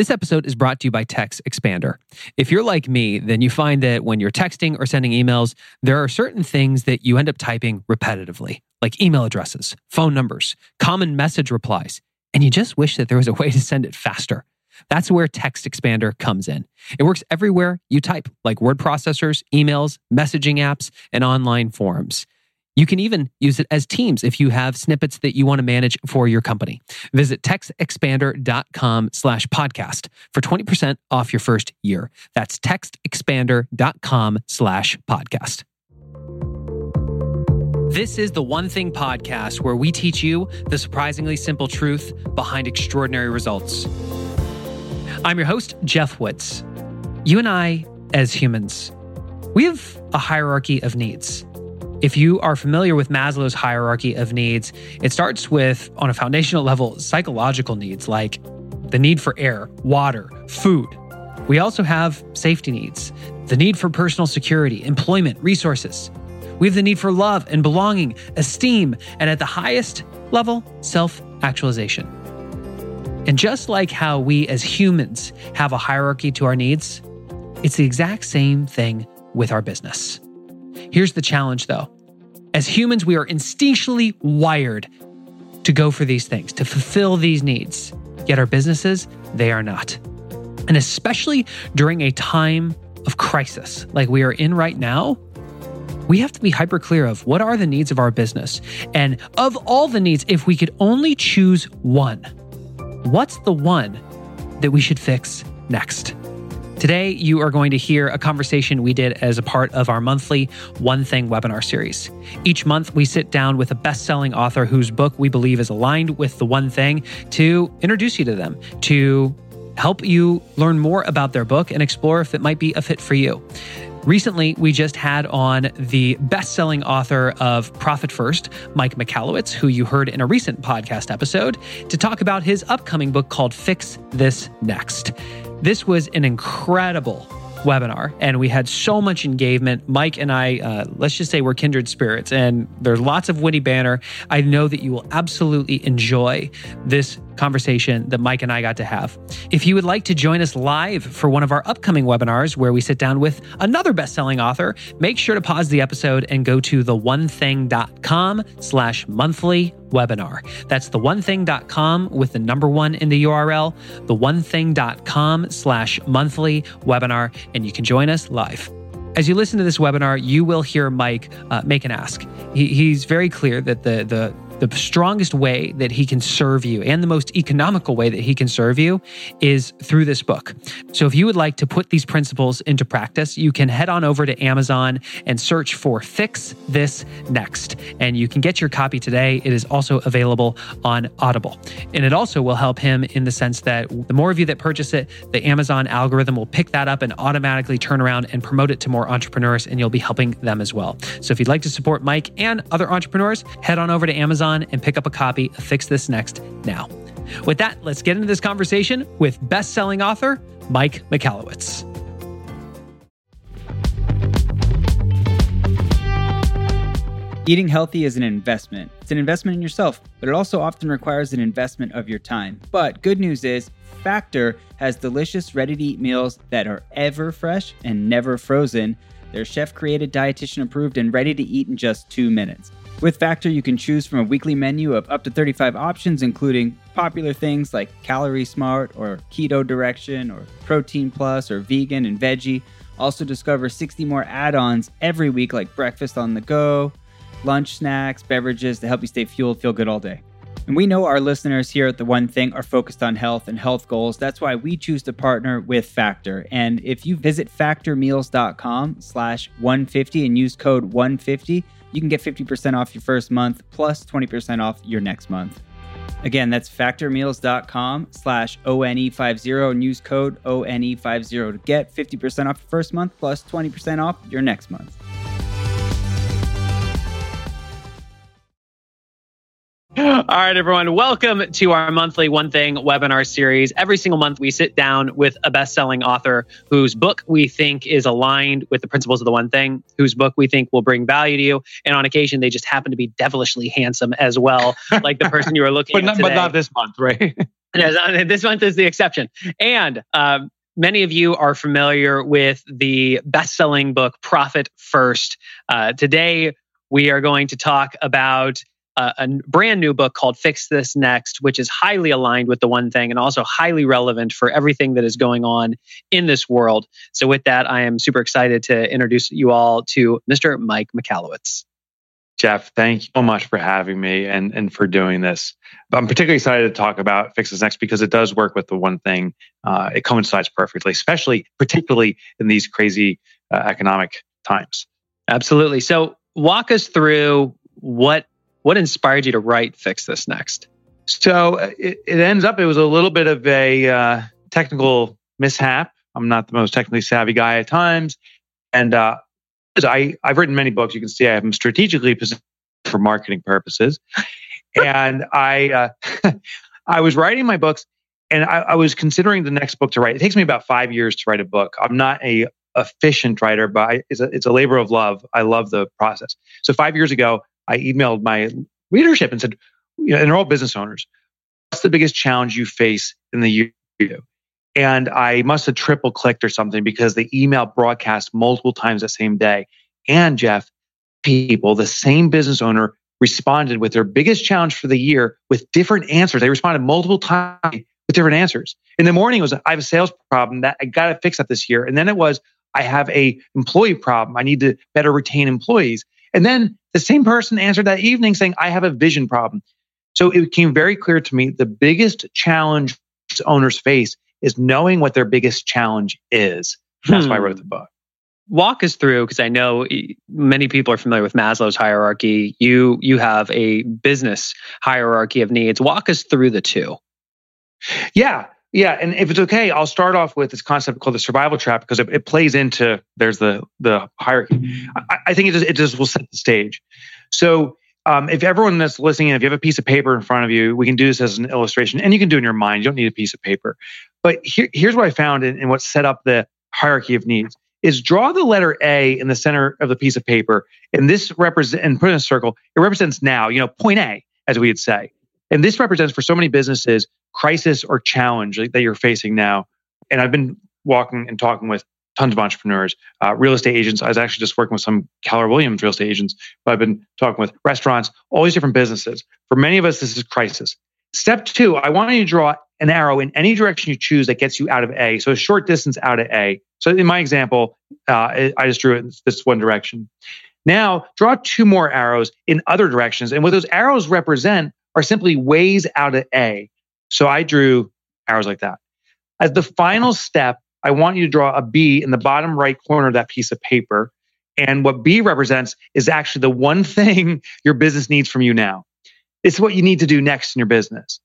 This episode is brought to you by Text Expander. If you're like me, then you find that when you're texting or sending emails, there are certain things that you end up typing repetitively, like email addresses, phone numbers, common message replies, and you just wish that there was a way to send it faster. That's where Text Expander comes in. It works everywhere you type, like word processors, emails, messaging apps, and online forums. You can even use it as Teams if you have snippets that you want to manage for your company. Visit textexpander.com slash podcast for 20% off your first year. That's textexpander.com slash podcast. This is the One Thing podcast where we teach you the surprisingly simple truth behind extraordinary results. I'm your host, Geoff Woods. You and I, as humans, we have a hierarchy of needs. If you are familiar with Maslow's hierarchy of needs, it starts with, on a foundational level, psychological needs like the need for air, water, food. We also have safety needs, the need for personal security, employment, resources. We have the need for love and belonging, esteem, and at the highest level, self actualization. And just like how we as humans have a hierarchy to our needs, it's the exact same thing with our business. Here's the challenge though. As humans, we are instinctually wired to go for these things, to fulfill these needs. Yet our businesses, they are not. And especially during a time of crisis like we are in right now, we have to be hyper clear of what are the needs of our business. And of all the needs, if we could only choose one, what's the one that we should fix next? Today, you are going to hear a conversation we did as a part of our monthly One Thing webinar series. Each month, we sit down with a best selling author whose book we believe is aligned with the one thing to introduce you to them, to help you learn more about their book and explore if it might be a fit for you. Recently, we just had on the best selling author of Profit First, Mike Michalowicz, who you heard in a recent podcast episode, to talk about his upcoming book called Fix This Next. This was an incredible webinar and we had so much engagement. Mike and I, uh, let's just say we're kindred spirits and there's lots of witty banner. I know that you will absolutely enjoy this conversation that Mike and I got to have. If you would like to join us live for one of our upcoming webinars where we sit down with another best-selling author, make sure to pause the episode and go to theonething.com slash monthly webinar. That's the theonething.com with the number one in the URL, the theonething.com slash monthly webinar, and you can join us live. As you listen to this webinar, you will hear Mike uh, make an ask. He, he's very clear that the the the strongest way that he can serve you and the most economical way that he can serve you is through this book. So if you would like to put these principles into practice, you can head on over to Amazon and search for Fix This Next. And you can get your copy today. It is also available on Audible. And it also will help him in the sense that the more of you that purchase it, the Amazon algorithm will pick that up and automatically turn around and promote it to more entrepreneurs, and you'll be helping them as well. So if you'd like to support Mike and other entrepreneurs, head on over to Amazon Amazon and pick up a copy of Fix This Next now. With that, let's get into this conversation with best selling author Mike Michalowicz. Eating healthy is an investment. It's an investment in yourself, but it also often requires an investment of your time. But good news is, Factor has delicious, ready to eat meals that are ever fresh and never frozen. They're chef created, dietitian approved, and ready to eat in just two minutes. With Factor, you can choose from a weekly menu of up to 35 options, including popular things like Calorie Smart or Keto Direction or Protein Plus or Vegan and Veggie. Also, discover 60 more add ons every week, like breakfast on the go, lunch snacks, beverages to help you stay fueled, feel good all day. And we know our listeners here at The One Thing are focused on health and health goals. That's why we choose to partner with Factor. And if you visit factormeals.com slash 150 and use code 150, you can get 50% off your first month plus 20% off your next month. Again, that's factormeals.com slash ONE50 and use code ONE50 to get 50% off your first month plus 20% off your next month. All right, everyone. Welcome to our monthly One Thing webinar series. Every single month, we sit down with a best selling author whose book we think is aligned with the principles of the One Thing, whose book we think will bring value to you. And on occasion, they just happen to be devilishly handsome as well, like the person you are looking but. Not, but not this month, right? this month is the exception. And um, many of you are familiar with the best selling book, Profit First. Uh, today, we are going to talk about uh, a brand new book called Fix This Next, which is highly aligned with the one thing and also highly relevant for everything that is going on in this world. So, with that, I am super excited to introduce you all to Mr. Mike Michalowicz. Geoff, thank you so much for having me and, and for doing this. I'm particularly excited to talk about Fix This Next because it does work with the one thing. Uh, it coincides perfectly, especially, particularly in these crazy uh, economic times. Absolutely. So, walk us through what what inspired you to write Fix This Next. So uh, it, it ends up it was a little bit of a uh, technical mishap. I'm not the most technically savvy guy at times, and uh, I, I've written many books. You can see I have them strategically positioned for marketing purposes. and I, uh, I was writing my books and I, I, was considering the next book to write. It takes me about five years to write a book. I'm not a efficient writer, but I, it's, a, it's a labor of love. I love the process. So five years ago, I emailed my readership and said, you know, and they're all business owners. What's the biggest challenge you face in the year? And I must have triple clicked or something because the email broadcast multiple times that same day. And Geoff, people, the same business owner responded with their biggest challenge for the year with different answers. They responded multiple times with different answers. In the morning, it was I have a sales problem that I got to fix up this year. And then it was I have a employee problem. I need to better retain employees. And then the same person answered that evening saying, I have a vision problem. So it became very clear to me the biggest challenge owners face is knowing what their biggest challenge is. That's hmm. why I wrote the book. Walk us through because I know many people are familiar with Maslow's hierarchy. You you have a business hierarchy of needs. Walk us through the two. Yeah, yeah, and if it's okay, I'll start off with this concept called the survival trap because it, it plays into there's the the hierarchy. I, I think it just, it just will set the stage. So um, if everyone that's listening, if you have a piece of paper in front of you, we can do this as an illustration, and you can do it in your mind. You don't need a piece of paper. But here, here's what I found and what set up the hierarchy of needs is draw the letter A in the center of the piece of paper, and this represent and put in a circle. It represents now, you know, point A, as we would say, and this represents for so many businesses crisis or challenge that you're facing now. And I've been walking and talking with tons of entrepreneurs, uh, real estate agents. I was actually just working with some Keller Williams real estate agents, but I've been talking with restaurants, all these different businesses. For many of us, this is crisis. Step two, I want you to draw an arrow in any direction you choose that gets you out of A. So a short distance out of A. So in my example, uh, I just drew it in this one direction. Now draw two more arrows in other directions. And what those arrows represent are simply ways out of A. So I drew arrows like that. As the final step, I want you to draw a B in the bottom right corner of that piece of paper. And what B represents is actually the one thing your business needs from you now. It's what you need to do next in your business.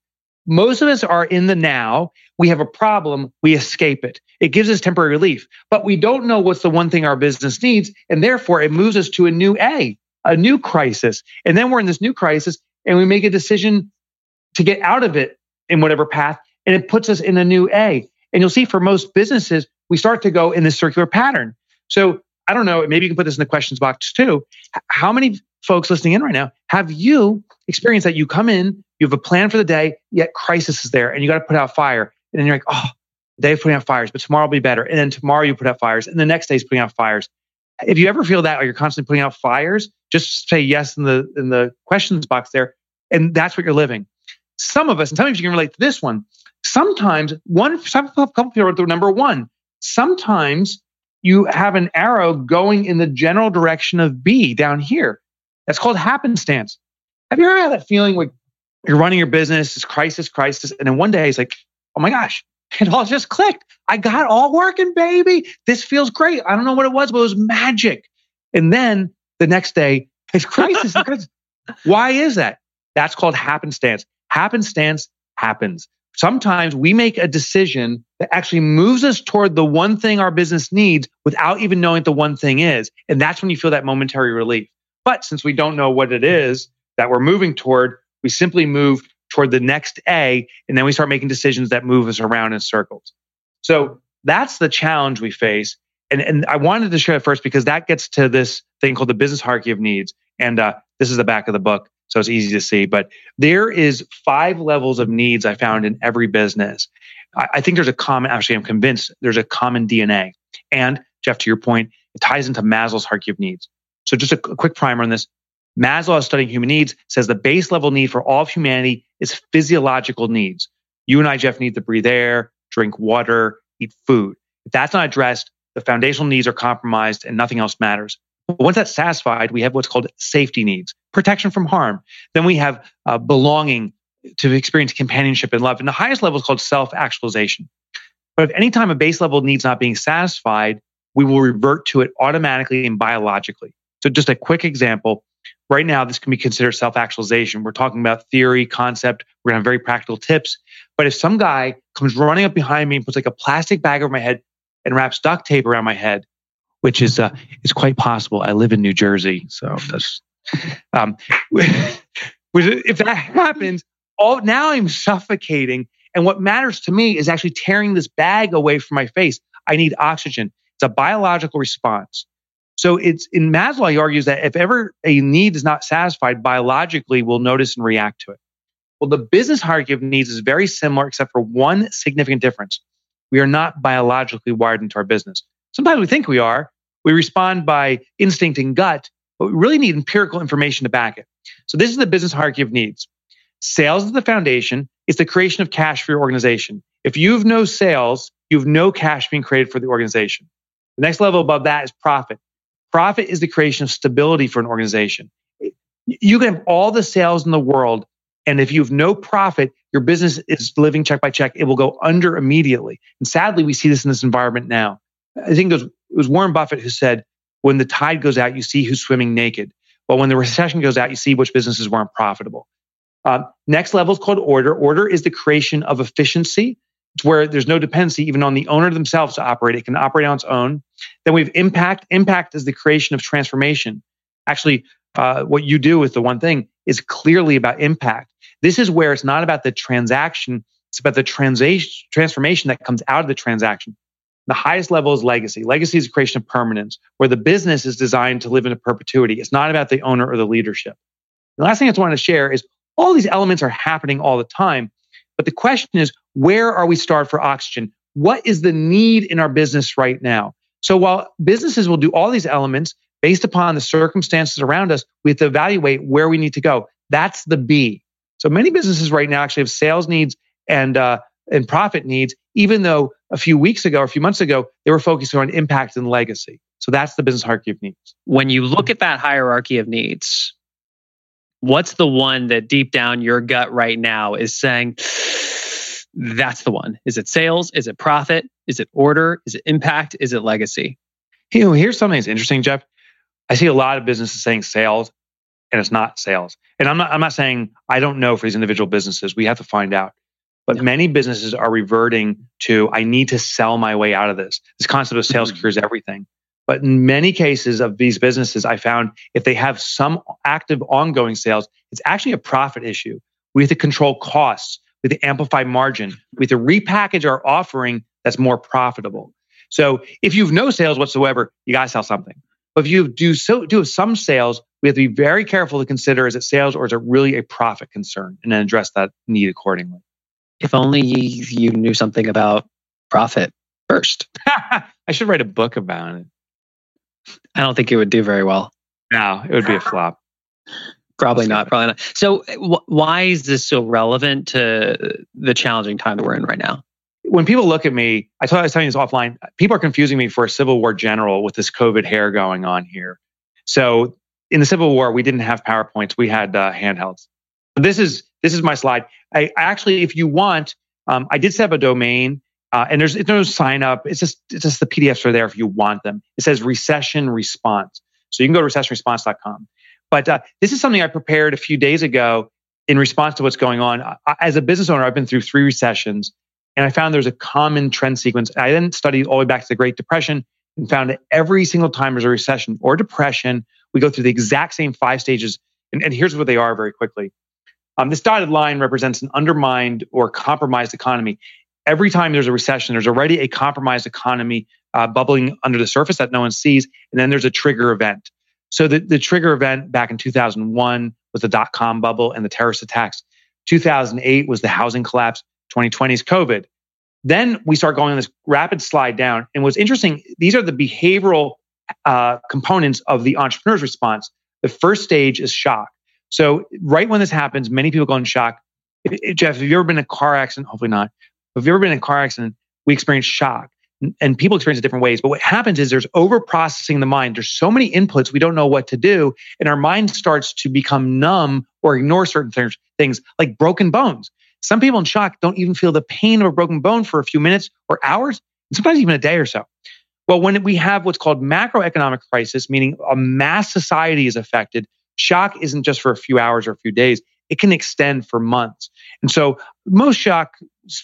Most of us are in the now. We have a problem. We escape it. It gives us temporary relief, but we don't know what's the one thing our business needs. And therefore it moves us to a new A, a new crisis. And then we're in this new crisis and we make a decision to get out of it in whatever path. And it puts us in a new A. And you'll see for most businesses, we start to go in this circular pattern. So I don't know, maybe you can put this in the questions box too. How many folks listening in right now have you experienced that you come in, you have a plan for the day, yet crisis is there and you got to put out fire. And then you're like, oh, day of putting out fires, but tomorrow will be better. And then tomorrow you put out fires and the next day is putting out fires. If you ever feel that or you're constantly putting out fires, just say yes in the in the questions box there. And that's what you're living. Some of us, and some of you can relate to this one. Sometimes one, some couple people are number one. Sometimes you have an arrow going in the general direction of B down here. That's called happenstance. Have you ever had that feeling like you're running your business, it's crisis, crisis, and then one day it's like, oh my gosh, it all just clicked. I got all working, baby. This feels great. I don't know what it was, but it was magic. And then the next day, it's crisis. Why is that? That's called happenstance. Happenstance happens. Sometimes we make a decision that actually moves us toward the one thing our business needs without even knowing what the one thing is. And that's when you feel that momentary relief. But since we don't know what it is that we're moving toward, we simply move toward the next A, and then we start making decisions that move us around in circles. So that's the challenge we face. And, and I wanted to share it first because that gets to this thing called the business hierarchy of needs. And uh, this is the back of the book. So it's easy to see. But there is five levels of needs I found in every business. I, I think there's a common, actually, I'm convinced there's a common DNA. And Geoff, to your point, it ties into Maslow's hierarchy of needs. So just a, a quick primer on this. Maslow, studying human needs, says the base level need for all of humanity is physiological needs. You and I, Geoff, need to breathe air, drink water, eat food. If that's not addressed, the foundational needs are compromised and nothing else matters. Once that's satisfied, we have what's called safety needs, protection from harm. Then we have uh, belonging to experience companionship and love. And the highest level is called self actualization. But if any time a base level needs not being satisfied, we will revert to it automatically and biologically. So, just a quick example right now, this can be considered self actualization. We're talking about theory, concept. We're going to have very practical tips. But if some guy comes running up behind me and puts like a plastic bag over my head and wraps duct tape around my head, which is uh, is quite possible. I live in New Jersey, so that's um, if that happens. All now I'm suffocating, and what matters to me is actually tearing this bag away from my face. I need oxygen. It's a biological response. So it's in Maslow, he argues that if ever a need is not satisfied biologically, we'll notice and react to it. Well, the business hierarchy of needs is very similar, except for one significant difference. We are not biologically wired into our business. Sometimes we think we are. We respond by instinct and gut, but we really need empirical information to back it. So this is the business hierarchy of needs. Sales is the foundation. It's the creation of cash for your organization. If you have no sales, you have no cash being created for the organization. The next level above that is profit. Profit is the creation of stability for an organization. You can have all the sales in the world, and if you have no profit, your business is living check by check. It will go under immediately. And sadly, we see this in this environment now. I think it was, it was Warren Buffett who said, when the tide goes out, you see who's swimming naked. But when the recession goes out, you see which businesses weren't profitable. Uh, next level is called order. Order is the creation of efficiency. It's where there's no dependency even on the owner themselves to operate. It can operate on its own. Then we have impact. Impact is the creation of transformation. Actually, uh, what you do with the one thing is clearly about impact. This is where it's not about the transaction. It's about the transa- transformation that comes out of the transaction. The highest level is legacy. Legacy is a creation of permanence, where the business is designed to live in a perpetuity. It's not about the owner or the leadership. The last thing I just want to share is all these elements are happening all the time. But the question is, where are we starved for oxygen? What is the need in our business right now? So while businesses will do all these elements based upon the circumstances around us, we have to evaluate where we need to go. That's the B. So many businesses right now actually have sales needs and uh, and profit needs, even though a few weeks ago or a few months ago, they were focusing on impact and legacy. So that's the business hierarchy of needs. When you look at that hierarchy of needs, what's the one that deep down your gut right now is saying, that's the one? Is it sales? Is it profit? Is it order? Is it impact? Is it legacy? You know, here's something that's interesting, Geoff. I see a lot of businesses saying sales and it's not sales. And I'm not, I'm not saying I don't know for these individual businesses. We have to find out. But many businesses are reverting to, I need to sell my way out of this. This concept of sales mm-hmm. cures everything. But in many cases of these businesses, I found if they have some active ongoing sales, it's actually a profit issue. We have to control costs. We have to amplify margin. We have to repackage our offering that's more profitable. So if you have no sales whatsoever, you got to sell something. But if you do so do some sales, we have to be very careful to consider is it sales or is it really a profit concern and then address that need accordingly. If only you knew something about profit first. I should write a book about it. I don't think it would do very well. No, it would be a flop. Probably not. Probably not. So, w- why is this so relevant to the challenging time that we're in right now? When people look at me, I, told, I was telling you this offline. People are confusing me for a Civil War general with this COVID hair going on here. So, in the Civil War, we didn't have PowerPoints; we had uh, handhelds. This is this is my slide. I actually, if you want, um, I did set up a domain. Uh, and there's, there's no sign up. It's just, it's just the PDFs are there if you want them. It says recession response. So you can go to recessionresponse.com. But uh, this is something I prepared a few days ago in response to what's going on. I, as a business owner, I've been through three recessions and I found there's a common trend sequence. I then studied all the way back to the Great Depression and found that every single time there's a recession or depression, we go through the exact same five stages. And, and here's what they are very quickly. Um, this dotted line represents an undermined or compromised economy every time there's a recession, there's already a compromised economy uh, bubbling under the surface that no one sees. And then there's a trigger event. So the, the trigger event back in 2001 was the dot com bubble and the terrorist attacks. 2008 was the housing collapse. 2020 is COVID. Then we start going on this rapid slide down. And what's interesting, these are the behavioral uh, components of the entrepreneur's response. The first stage is shock. So, right when this happens, many people go in shock. It, it, Geoff, have you ever been in a car accident? Hopefully not. Have you ever been in a car accident? We experience shock and people experience it different ways. But what happens is there's over processing the mind. There's so many inputs, we don't know what to do. And our mind starts to become numb or ignore certain things, things like broken bones. Some people in shock don't even feel the pain of a broken bone for a few minutes or hours, and sometimes even a day or so. Well, when we have what's called macroeconomic crisis, meaning a mass society is affected, shock isn't just for a few hours or a few days. It can extend for months. And so most shock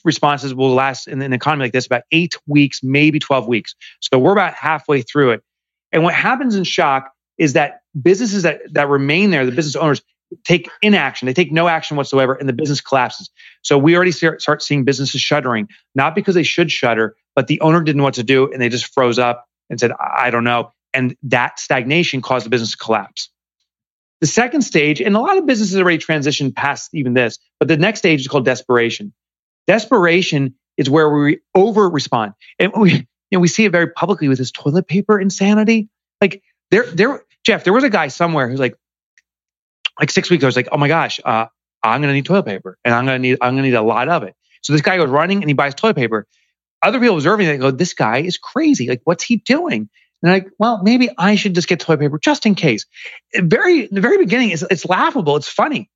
responses will last in an economy like this about eight weeks, maybe 12 weeks. So we're about halfway through it. And what happens in shock is that businesses that, that remain there, the business owners, take inaction. They take no action whatsoever, and the business collapses. So we already start, seeing businesses shuttering, not because they should shutter, but the owner didn't know what to do, and they just froze up and said, "I don't know." And that stagnation caused the business to collapse. The second stage, and a lot of businesses already transitioned past even this, but the next stage is called desperation. Desperation is where we over respond, and we you know we see it very publicly with this toilet paper insanity. Like there, there, Geoff, there was a guy somewhere who's like, like six weeks ago, was like, oh my gosh, uh, I'm gonna need toilet paper, and I'm gonna need I'm gonna need a lot of it. So this guy goes running and he buys toilet paper. Other people observing it go, this guy is crazy. Like, what's he doing? And like, well, maybe I should just get toilet paper just in case. Very, the very beginning, is it's laughable. It's funny.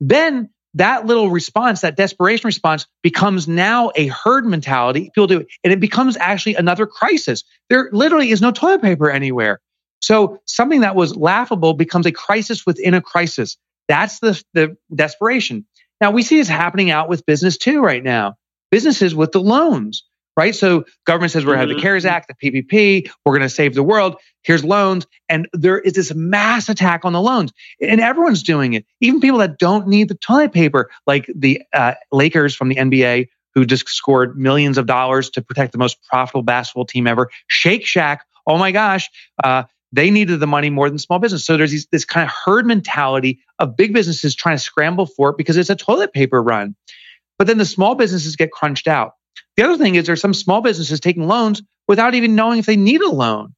Then that little response, that desperation response becomes now a herd mentality. People do it, and it becomes actually another crisis. There literally is no toilet paper anywhere. So something that was laughable becomes a crisis within a crisis. That's the, the desperation. Now we see this happening out with business too right now. Businesses with the loans, right? So government says we're going to have the mm-hmm. CARES Act, the PPP, we're going to save the world. Here's loans. And there is this mass attack on the loans and everyone's doing it. Even people that don't need the toilet paper, like the uh, Lakers from the NBA who just scored millions of dollars to protect the most profitable basketball team ever. Shake Shack. Oh my gosh. Uh, they needed the money more than small business. So there's these, this kind of herd mentality of big businesses trying to scramble for it because it's a toilet paper run. But then the small businesses get crunched out. The other thing is there's some small businesses taking loans without even knowing if they need a loan.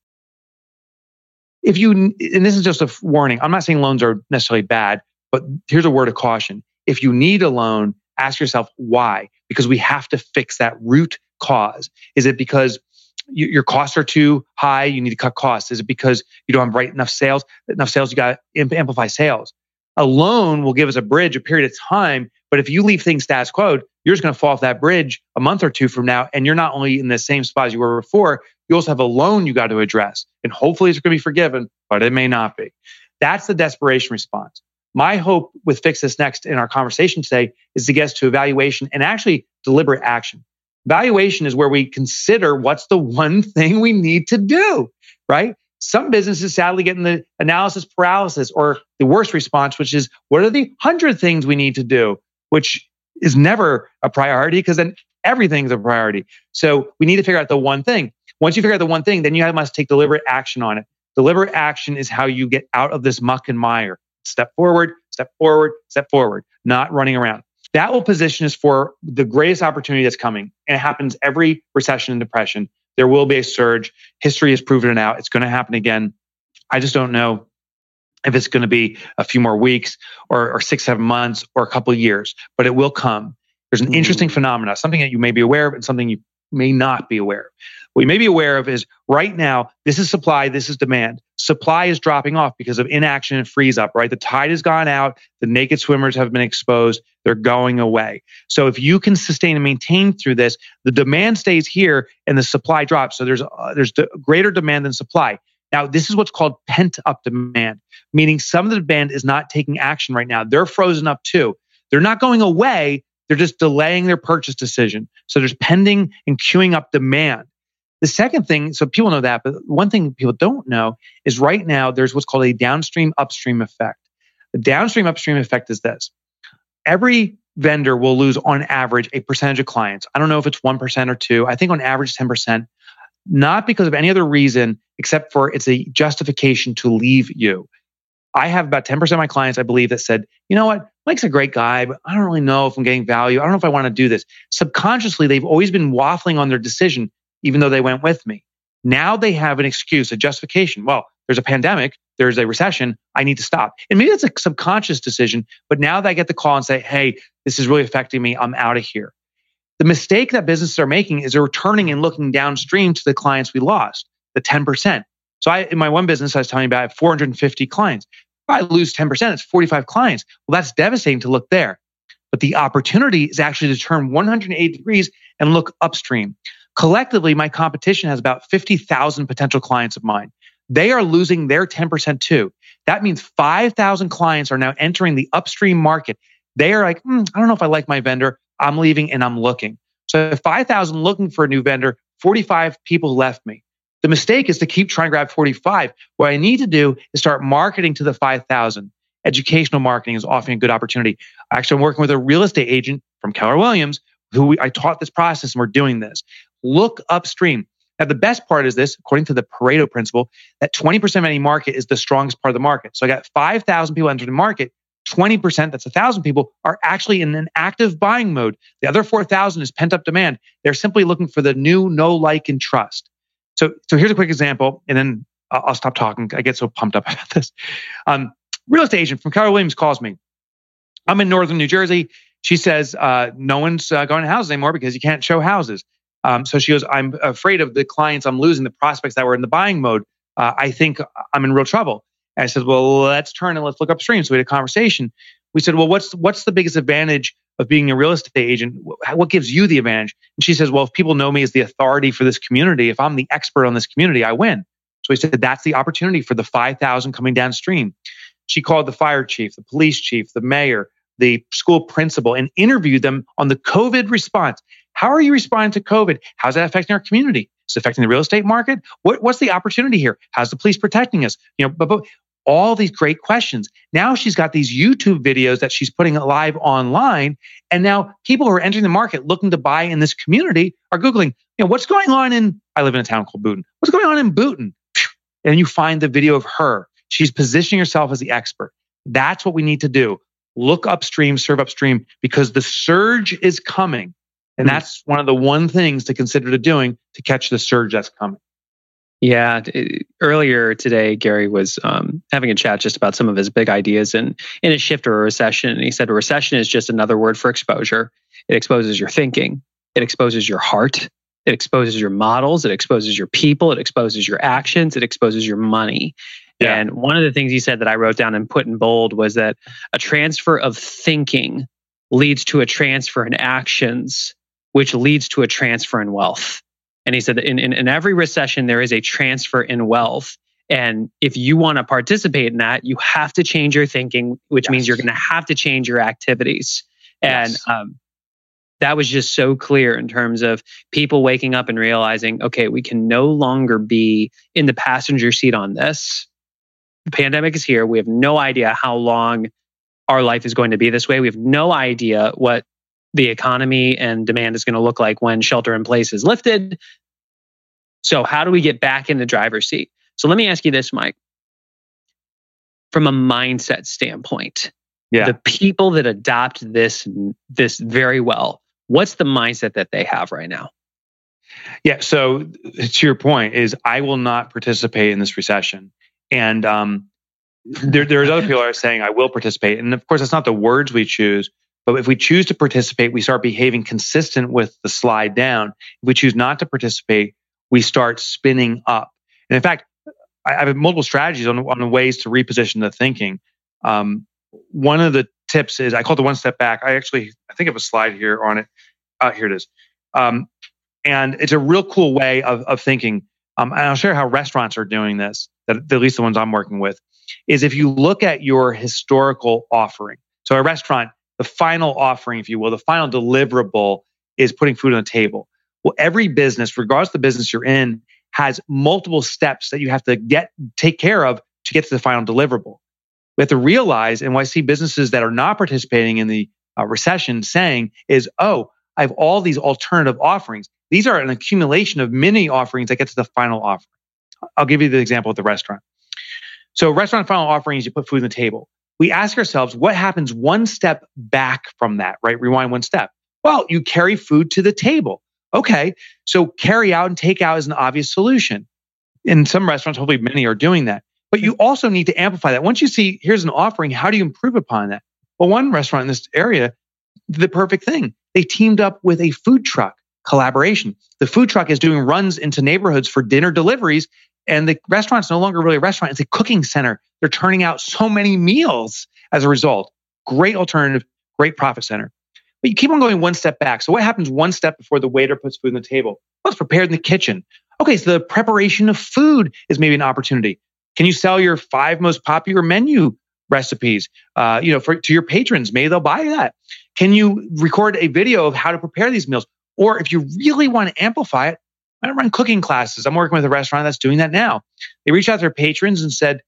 If you, and this is just a warning, I'm not saying loans are necessarily bad, but here's a word of caution. If you need a loan, ask yourself why, because we have to fix that root cause. Is it because your costs are too high. You need to cut costs. Is it because you don't have right enough sales? Enough sales, you got to amplify sales. A loan will give us a bridge, a period of time. But if you leave things status quo, you're just going to fall off that bridge a month or two from now. And you're not only in the same spot as you were before, you also have a loan you got to address. And hopefully it's going to be forgiven, but it may not be. That's the desperation response. My hope with Fix This Next in our conversation today is to get us to evaluation and actually deliberate action. Valuation is where we consider what's the one thing we need to do, right? Some businesses sadly get in the analysis paralysis or the worst response, which is what are the hundred things we need to do, which is never a priority because then everything's a priority. So we need to figure out the one thing. Once you figure out the one thing, then you must take deliberate action on it. Deliberate action is how you get out of this muck and mire. Step forward, step forward, step forward, not running around that will position us for the greatest opportunity that's coming. And it happens every recession and depression. There will be a surge. History has proven it out. It's going to happen again. I just don't know if it's going to be a few more weeks or, or six, seven months or a couple of years, but it will come. There's an mm-hmm. interesting phenomena, something that you may be aware of and something you may not be aware of. What you may be aware of is right now, this is supply, this is demand. Supply is dropping off because of inaction and freeze up, right? The tide has gone out, the naked swimmers have been exposed, they're going away. So if you can sustain and maintain through this, the demand stays here and the supply drops. So there's uh, there's the greater demand than supply. Now, this is what's called pent up demand, meaning some of the demand is not taking action right now. They're frozen up too. They're not going away, they're just delaying their purchase decision. So there's pending and queuing up demand. The second thing, so people know that, but one thing people don't know is right now there's what's called a downstream upstream effect. The downstream upstream effect is this every vendor will lose on average a percentage of clients. I don't know if it's 1% or 2. I think on average 10%, not because of any other reason except for it's a justification to leave you. I have about 10% of my clients, I believe, that said, you know what, Mike's a great guy, but I don't really know if I'm getting value. I don't know if I want to do this. Subconsciously, they've always been waffling on their decision, even though they went with me. Now they have an excuse, a justification. Well, there's a pandemic, there's a recession, I need to stop. And maybe that's a subconscious decision, but now they get the call and say, hey, this is really affecting me. I'm out of here. The mistake that businesses are making is they're turning and looking downstream to the clients we lost, the 10%. So I, in my one business, I was telling you about 450 clients. If I lose 10%, it's 45 clients. Well, that's devastating to look there. But the opportunity is actually to turn 180 degrees and look upstream. Collectively, my competition has about 50,000 potential clients of mine. They are losing their 10% too. That means 5,000 clients are now entering the upstream market. They are like, hmm, I don't know if I like my vendor. I'm leaving and I'm looking. So 5,000 looking for a new vendor, 45 people left me. The mistake is to keep trying to grab 45. What I need to do is start marketing to the 5,000. Educational marketing is often a good opportunity. Actually, I'm working with a real estate agent from Keller Williams who we, I taught this process and we're doing this. Look upstream. Now, the best part is this, according to the Pareto principle, that 20% of any market is the strongest part of the market. So I got 5,000 people entering the market. 20%, that's 1,000 people, are actually in an active buying mode. The other 4,000 is pent up demand. They're simply looking for the new, know, like, and trust. So, so here's a quick example, and then I'll, I'll stop talking. I get so pumped up about this. Um, real estate agent from Keller Williams calls me. I'm in northern New Jersey. She says uh, no one's uh, going to houses anymore because you can't show houses. Um, so she goes, I'm afraid of the clients I'm losing, the prospects that were in the buying mode. Uh, I think I'm in real trouble. And I said, well, let's turn and let's look upstream. So we had a conversation. We said, well, what's what's the biggest advantage of being a real estate agent, what gives you the advantage? And she says, well, if people know me as the authority for this community, if I'm the expert on this community, I win. So he said, that's the opportunity for the 5,000 coming downstream. She called the fire chief, the police chief, the mayor, the school principal, and interviewed them on the COVID response. How are you responding to COVID? How's that affecting our community? Is it affecting the real estate market? What, what's the opportunity here? How's the police protecting us? You know, but, but all these great questions. Now she's got these YouTube videos that she's putting live online. And now people who are entering the market looking to buy in this community are Googling, you know, what's going on in, I live in a town called Boonton. What's going on in Boonton? And you find the video of her. She's positioning herself as the expert. That's what we need to do. Look upstream, serve upstream, because the surge is coming. And hmm. that's one of the one things to consider to doing to catch the surge that's coming. Yeah, earlier today, Gary was um, having a chat just about some of his big ideas and in a shift or a recession, and he said a recession is just another word for exposure. It exposes your thinking, it exposes your heart, it exposes your models, it exposes your people, it exposes your actions, it exposes your money. Yeah. And one of the things he said that I wrote down and put in bold was that a transfer of thinking leads to a transfer in actions, which leads to a transfer in wealth. And he said that in, in, in every recession, there is a transfer in wealth. And if you want to participate in that, you have to change your thinking, which yes. means you're going to have to change your activities. And yes. um, that was just so clear in terms of people waking up and realizing, okay, we can no longer be in the passenger seat on this. The pandemic is here. We have no idea how long our life is going to be this way. We have no idea what the economy and demand is going to look like when shelter in place is lifted. So, how do we get back in the driver's seat? So, let me ask you this, Mike. From a mindset standpoint, yeah. the people that adopt this this very well, what's the mindset that they have right now? Yeah. So, to your point, is I will not participate in this recession, and um, there, there's other people are saying I will participate, and of course, that's not the words we choose, but if we choose to participate, we start behaving consistent with the slide down. If we choose not to participate, we start spinning up. And in fact, I have multiple strategies on, on ways to reposition the thinking. Um, one of the tips is I call it the one step back. I actually, I think I have a slide here on it. Uh, here it is. Um, and it's a real cool way of, of thinking. Um, and I'll share how restaurants are doing this, that, at least the ones I'm working with, is if you look at your historical offering. So a restaurant the final offering, if you will, the final deliverable is putting food on the table. Well, every business, regardless of the business you're in, has multiple steps that you have to get take care of to get to the final deliverable. We have to realize, and what I see businesses that are not participating in the uh, recession saying is, oh, I have all these alternative offerings. These are an accumulation of many offerings that get to the final offering. I'll give you the example of the restaurant. So restaurant final offerings, you put food on the table. We ask ourselves, what happens one step back from that, right? Rewind one step. Well, you carry food to the table. Okay. So carry out and take out is an obvious solution. In some restaurants, hopefully many are doing that. But you also need to amplify that. Once you see here's an offering, how do you improve upon that? Well, one restaurant in this area, the perfect thing. They teamed up with a food truck collaboration. The food truck is doing runs into neighborhoods for dinner deliveries, and the restaurant's no longer really a restaurant, it's a cooking center. They're turning out so many meals as a result. Great alternative, great profit center. But you keep on going one step back. So what happens one step before the waiter puts food on the table? Well, it's prepared in the kitchen. Okay, so the preparation of food is maybe an opportunity. Can you sell your five most popular menu recipes? Uh, you know, for to your patrons, maybe they'll buy that. Can you record a video of how to prepare these meals? Or if you really want to amplify it, I run cooking classes. I'm working with a restaurant that's doing that now. They reached out to their patrons and said,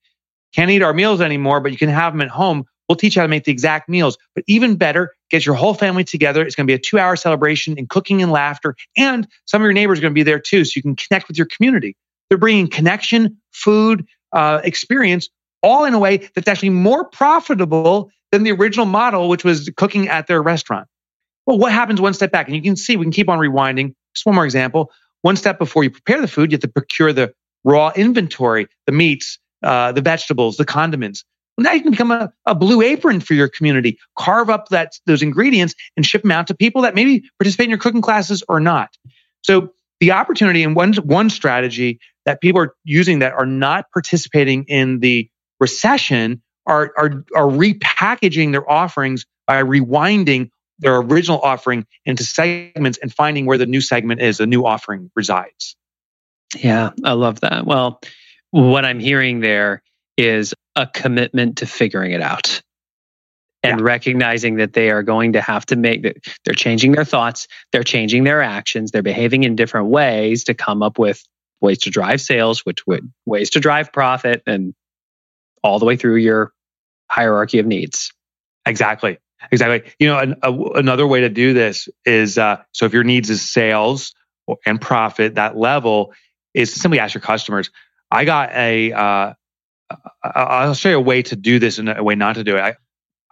can't eat our meals anymore, but you can have them at home. We'll teach you how to make the exact meals. But even better, get your whole family together. It's going to be a two hour celebration in cooking and laughter. And some of your neighbors are going to be there too. So you can connect with your community. They're bringing connection, food, uh, experience, all in a way that's actually more profitable than the original model, which was cooking at their restaurant. Well, what happens one step back? And you can see, we can keep on rewinding. Just one more example. One step before you prepare the food, you have to procure the raw inventory, the meats, uh, the vegetables, the condiments. Well, now you can become a, a blue apron for your community. Carve up that those ingredients and ship them out to people that maybe participate in your cooking classes or not. So the opportunity and one one strategy that people are using that are not participating in the recession are are are repackaging their offerings by rewinding their original offering into segments and finding where the new segment is, the new offering resides. Yeah, I love that. Well, what I'm hearing there is a commitment to figuring it out and yeah. recognizing that they are going to have to make that they're changing their thoughts, they're changing their actions, they're behaving in different ways to come up with ways to drive sales, which would ways to drive profit and all the way through your hierarchy of needs. Exactly. Exactly. You know, an, a, another way to do this is uh, so if your needs is sales and profit, that level is to simply ask your customers. I got a. Uh, I'll show you a way to do this and a way not to do it. I,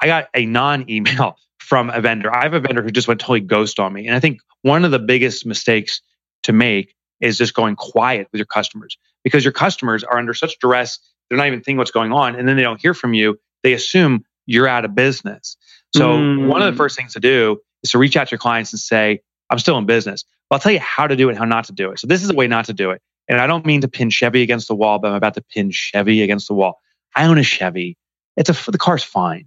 I got a non-email from a vendor. I have a vendor who just went totally ghost on me, and I think one of the biggest mistakes to make is just going quiet with your customers because your customers are under such duress. They're not even thinking what's going on, and then they don't hear from you. They assume you're out of business. So mm. one of the first things to do is to reach out to your clients and say, I'm still in business. But I'll tell you how to do it and how not to do it. So this is a way not to do it. And I don't mean to pin Chevy against the wall, but I'm about to pin Chevy against the wall. I own a Chevy. It's a the car's fine.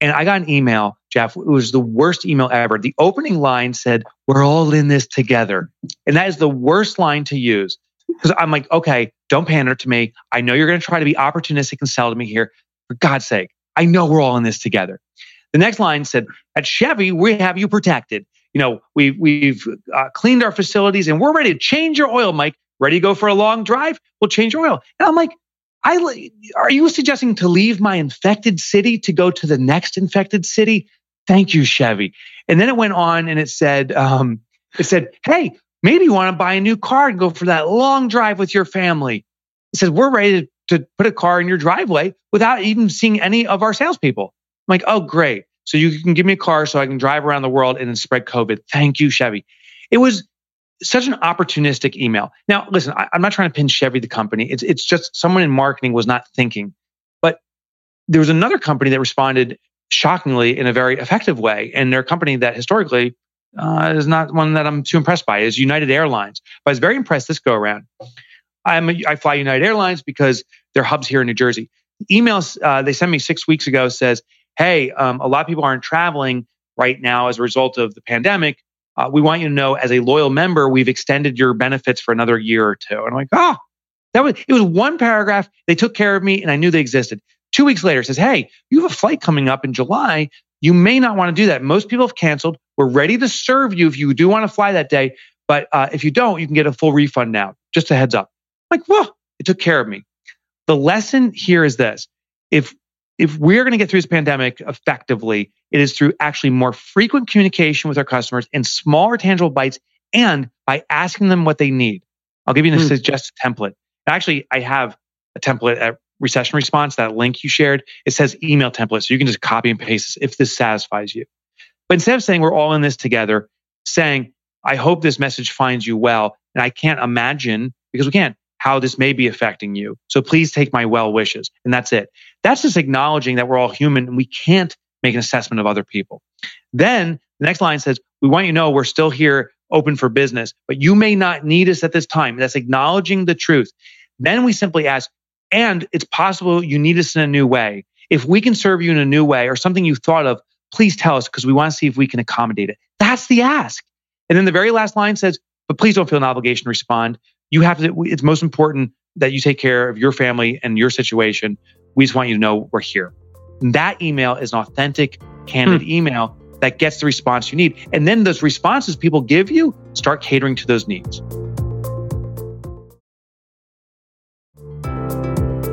And I got an email, Geoff. It was the worst email ever. The opening line said, "We're all in this together," and that is the worst line to use because I'm like, okay, don't pander to me. I know you're going to try to be opportunistic and sell to me here. For God's sake, I know we're all in this together. The next line said, at Chevy, we have you protected. You know, we, we've uh, cleaned our facilities and we're ready to change your oil, Mike. Ready to go for a long drive? We'll change your oil. And I'm like, I, are you suggesting to leave my infected city to go to the next infected city? Thank you, Chevy. And then it went on and it said, um, it said, hey, maybe you want to buy a new car and go for that long drive with your family. It says, we're ready to, to put a car in your driveway without even seeing any of our salespeople. Like, oh, great. So you can give me a car so I can drive around the world and then spread COVID. Thank you, Chevy. It was such an opportunistic email. Now, listen, I, am not trying to pin Chevy the company. It's it's just someone in marketing was not thinking. But there was another company that responded shockingly in a very effective way, and their company that historically uh, is not one that I'm too impressed by is United Airlines. But I was very impressed this go around. I'm a, I fly United Airlines because their hubs here in New Jersey. Emails uh, they sent me six weeks ago says hey, um, a lot of people aren't traveling right now as a result of the pandemic. Uh, we want you to know as a loyal member, we've extended your benefits for another year or two. And I'm like, oh, that was, it was one paragraph. They took care of me and I knew they existed. Two weeks later, says, hey, you have a flight coming up in July. You may not want to do that. Most people have canceled. We're ready to serve you if you do want to fly that day. But uh, if you don't, you can get a full refund now. Just a heads up. I'm like, whoa, it took care of me. The lesson here is this. If if we're going to get through this pandemic effectively, it is through actually more frequent communication with our customers in smaller tangible bites and by asking them what they need. I'll give you a mm. suggested template. Actually, I have a template at recession response, that link you shared, it says email template. So you can just copy and paste this if this satisfies you. But instead of saying we're all in this together, saying, I hope this message finds you well. And I can't imagine, because we can't, how this may be affecting you. So please take my well wishes. And that's it. That's just acknowledging that we're all human and we can't make an assessment of other people. Then the next line says, We want you to know we're still here open for business, but you may not need us at this time. That's acknowledging the truth. Then we simply ask, and it's possible you need us in a new way. If we can serve you in a new way or something you thought of, please tell us because we want to see if we can accommodate it. That's the ask. And then the very last line says, but please don't feel an obligation to respond. You have to, it's most important that you take care of your family and your situation. We just want you to know we're here. And that email is an authentic, candid hmm. email that gets the response you need. And then those responses people give you start catering to those needs.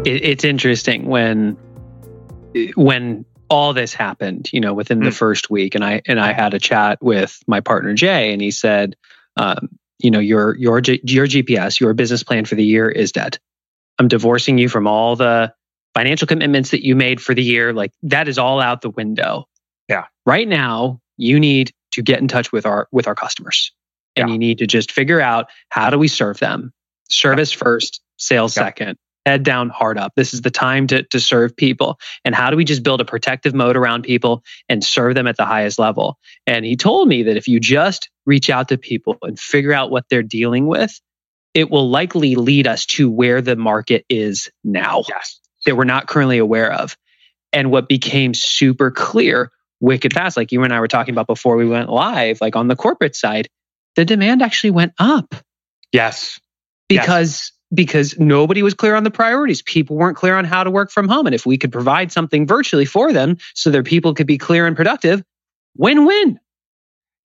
it's interesting when when all this happened, you know, within mm. the hmm. first week, and I and I had a chat with my partner Jay, and he said, um, you know, your your your GPS, your business plan for the year is dead. I'm divorcing you from all the financial commitments that you made for the year. Like that is all out the window. Yeah. Right now, you need to get in touch with our with our customers, and yeah. you need to just figure out how do we serve them. Service yeah. first, sales yeah. second head down, heart up. This is the time to, to serve people. And how do we just build a protective mode around people and serve them at the highest level? And he told me that if you just reach out to people and figure out what they're dealing with, it will likely lead us to where the market is now yes. that we're not currently aware of. And what became super clear wicked fast, like you and I were talking about before we went live, like on the corporate side, the demand actually went up. Yes. Because yes because nobody was clear on the priorities. People weren't clear on how to work from home. And if we could provide something virtually for them so their people could be clear and productive, win win.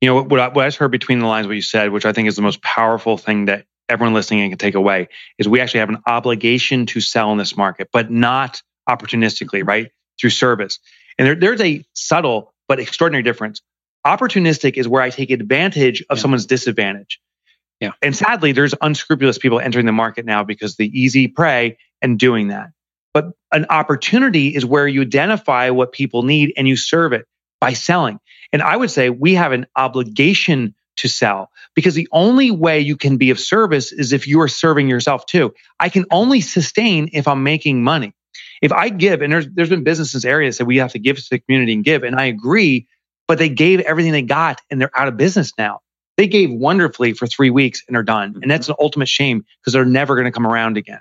You know, what, I, what I heard between the lines, what you said, which I think is the most powerful thing that everyone listening can take away, is we actually have an obligation to sell in this market, but not opportunistically, right? Through service. And there, there's a subtle but extraordinary difference. Opportunistic is where I take advantage of yeah. someone's disadvantage. Yeah. And sadly, there's unscrupulous people entering the market now because the easy prey and doing that. But an opportunity is where you identify what people need and you serve it by selling. And I would say we have an obligation to sell because the only way you can be of service is if you are serving yourself too. I can only sustain if I'm making money. If I give, and there's there's been businesses areas that we have to give to the community and give, and I agree, but they gave everything they got and they're out of business now. They gave wonderfully for three weeks and are done. And that's mm-hmm. an ultimate shame because they're never going to come around again.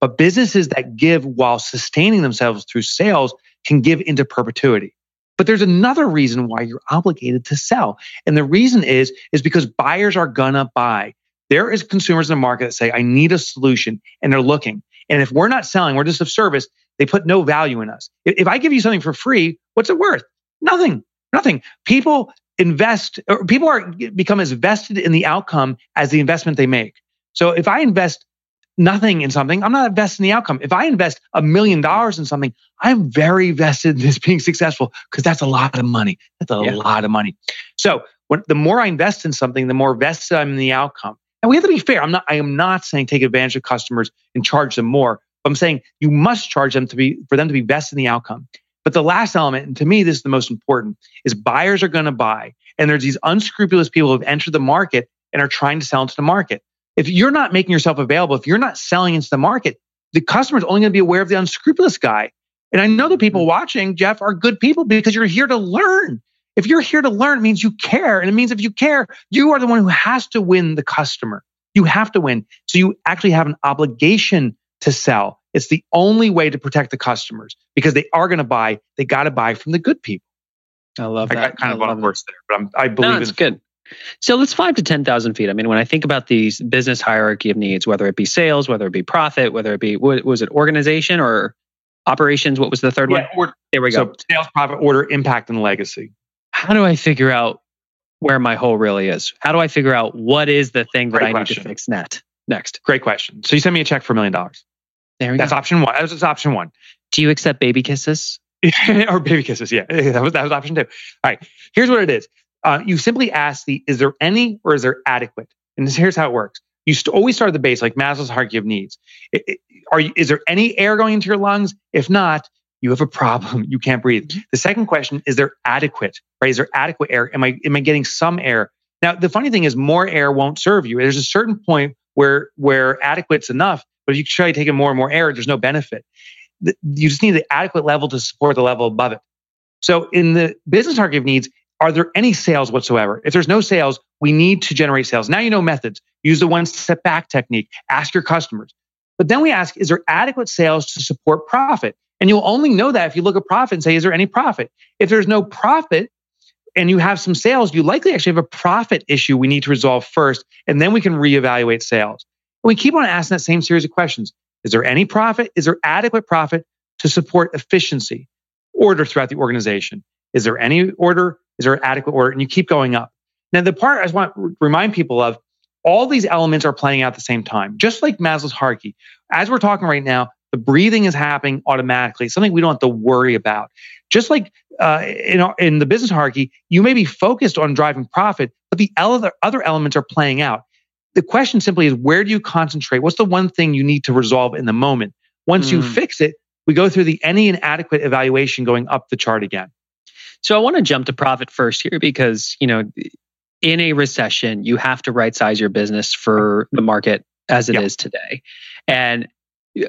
But businesses that give while sustaining themselves through sales can give into perpetuity. But there's another reason why you're obligated to sell. And the reason is, is because buyers are gonna buy. There is consumers in the market that say, I need a solution and they're looking. And if we're not selling, we're just of service, they put no value in us. If I give you something for free, what's it worth? Nothing. Nothing. People invest or people are become as vested in the outcome as the investment they make. So if I invest nothing in something, I'm not invested in the outcome. If I invest a million dollars in something, I'm very vested in this being successful because that's a lot of money. That's a yeah. lot of money. So when, the more I invest in something, the more vested I'm in the outcome. And we have to be fair. I'm not. I am not saying take advantage of customers and charge them more. I'm saying you must charge them to be for them to be vested in the outcome. But the last element, and to me, this is the most important, is buyers are going to buy. And there's these unscrupulous people who have entered the market and are trying to sell into the market. If you're not making yourself available, if you're not selling into the market, the customer is only going to be aware of the unscrupulous guy. And I know the people mm-hmm. watching, Geoff, are good people because you're here to learn. If you're here to learn, it means you care. And it means if you care, you are the one who has to win the customer. You have to win. So you actually have an obligation to sell. It's the only way to protect the customers because they are going to buy. They got to buy from the good people. I love that. I got kind of on worse there, but I'm, I believe no, it's good. So let's five to 10,000 feet. I mean, when I think about these business hierarchy of needs, whether it be sales, whether it be profit, whether it be, was it organization or operations? What was the third yeah, one? Or, there we go. So sales, profit, order, impact, and legacy. How do I figure out where my hole really is? How do I figure out what is the thing that I question. need to fix net next? Great question. So you send me a check for a million dollars. There we That's go. option one. That's option one. Do you accept baby kisses? or baby kisses. Yeah, that was, that was option two. All right. Here's what it is. Uh, you simply ask the, is there any or is there adequate? And this, here's how it works. you st- always start at the base, like Maslow's hierarchy of needs. It, it, are you, is there any air going into your lungs? If not, you have a problem. You can't breathe. Mm-hmm. The second question is there adequate, right? Is there adequate air? Am I am I getting some air? Now, the funny thing is more air won't serve you. There's a certain point where where adequate's enough, but if you try taking more and more air, there's no benefit. You just need the adequate level to support the level above it. So in the business hierarchy of needs, are there any sales whatsoever? If there's no sales, we need to generate sales. Now you know methods. Use the one step back technique. Ask your customers. But then we ask, is there adequate sales to support profit? And you'll only know that if you look at profit and say, is there any profit? If there's no profit and you have some sales, you likely actually have a profit issue we need to resolve first, and then we can reevaluate sales. And we keep on asking that same series of questions. Is there any profit? Is there adequate profit to support efficiency, order throughout the organization? Is there any order? Is there adequate order? And you keep going up. Now, the part I just want to remind people of all these elements are playing out at the same time, just like Maslow's hierarchy. As we're talking right now, the breathing is happening automatically, something we don't have to worry about. Just like uh, in, our, in the business hierarchy, you may be focused on driving profit, but the other elements are playing out. The question simply is where do you concentrate? What's the one thing you need to resolve in the moment? Once mm. you fix it, we go through the any inadequate evaluation going up the chart again. So I want to jump to profit first here because, you know, in a recession, you have to right size your business for the market as it yep. is today. And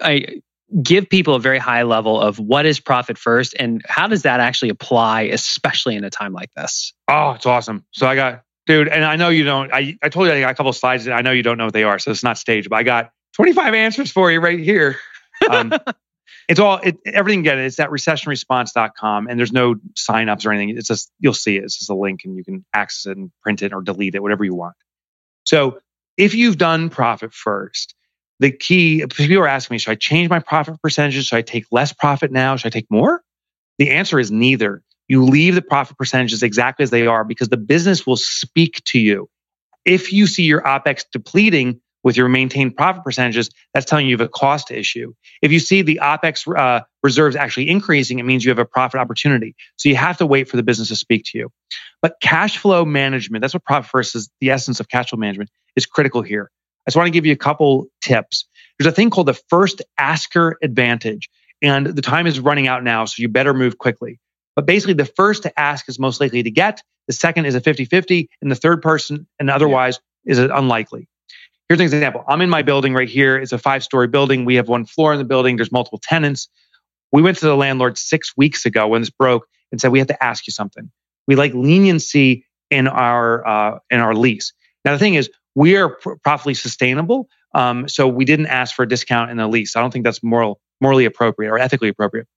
I give people a very high level of what is profit first and how does that actually apply, especially in a time like this? Oh, it's awesome. So I got, dude, and I know you don't, I, I told you I got a couple slides that I know you don't know what they are. So it's not staged, but I got 25 answers for you right here. Um, it's all, it, everything get it. It's at recessionresponse.com and there's no signups or anything. It's just, you'll see it. It's just a link and you can access it and print it or delete it, whatever you want. So if you've done profit first, the key people are asking me, should I change my profit percentages? Should I take less profit now? Should I take more? The answer is neither. You leave the profit percentages exactly as they are because the business will speak to you. If you see your OPEX depleting with your maintained profit percentages, that's telling you you have a cost issue. If you see the OPEX uh, reserves actually increasing, it means you have a profit opportunity. So you have to wait for the business to speak to you. But cash flow management, that's what profit first is the essence of cash flow management, is critical here. I just want to give you a couple tips. There's a thing called the first asker advantage, and the time is running out now, so you better move quickly. But basically, the first to ask is most likely to get, the second is a 50 50, and the third person, and otherwise, is unlikely. Here's an example. I'm in my building right here. It's a five story building. We have one floor in the building, there's multiple tenants. We went to the landlord six weeks ago when this broke and said, We have to ask you something. We like leniency in our, uh, in our lease. Now, the thing is, we are profitably sustainable. Um, so we didn't ask for a discount in the lease. I don't think that's moral, morally appropriate or ethically appropriate.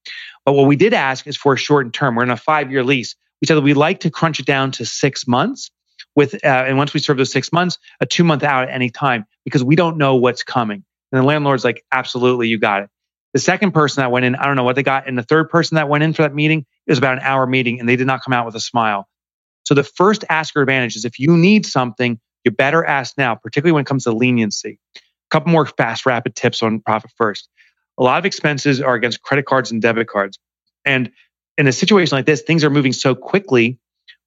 But what we did ask is for a shortened term. We're in a five year lease. We said that we'd like to crunch it down to six months with, uh, and once we serve those six months, a two month out at any time because we don't know what's coming. And the landlord's like, absolutely, you got it. The second person that went in, I don't know what they got. And the third person that went in for that meeting, it was about an hour meeting and they did not come out with a smile. So the first asker advantage is if you need something, you better ask now, particularly when it comes to leniency. A couple more fast, rapid tips on profit first. A lot of expenses are against credit cards and debit cards. And in a situation like this, things are moving so quickly,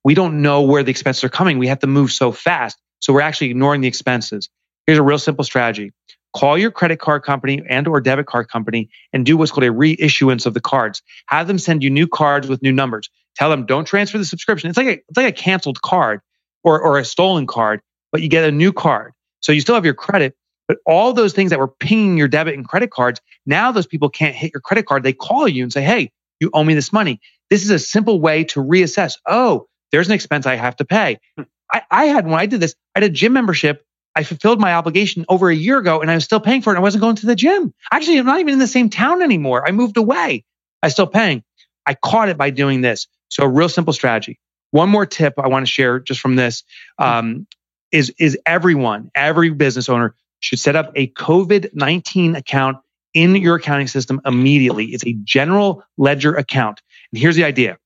we don't know where the expenses are coming. We have to move so fast. So we're actually ignoring the expenses. Here's a real simple strategy. Call your credit card company and or debit card company and do what's called a reissuance of the cards. Have them send you new cards with new numbers. Tell them don't transfer the subscription. It's like a, it's like a canceled card or, or a stolen card but you get a new card. So you still have your credit, but all those things that were pinging your debit and credit cards, now those people can't hit your credit card. They call you and say, Hey, you owe me this money. This is a simple way to reassess. Oh, there's an expense I have to pay. Hmm. I, I had, when I did this, I had a gym membership. I fulfilled my obligation over a year ago and I was still paying for it. And I wasn't going to the gym. Actually, I'm not even in the same town anymore. I moved away. I still paying. I caught it by doing this. So a real simple strategy. One more tip I want to share just from this. Hmm. Um, is, is everyone, every business owner should set up a COVID 19 account in your accounting system immediately. It's a general ledger account. And here's the idea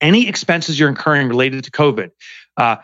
any expenses you're incurring related to COVID, uh,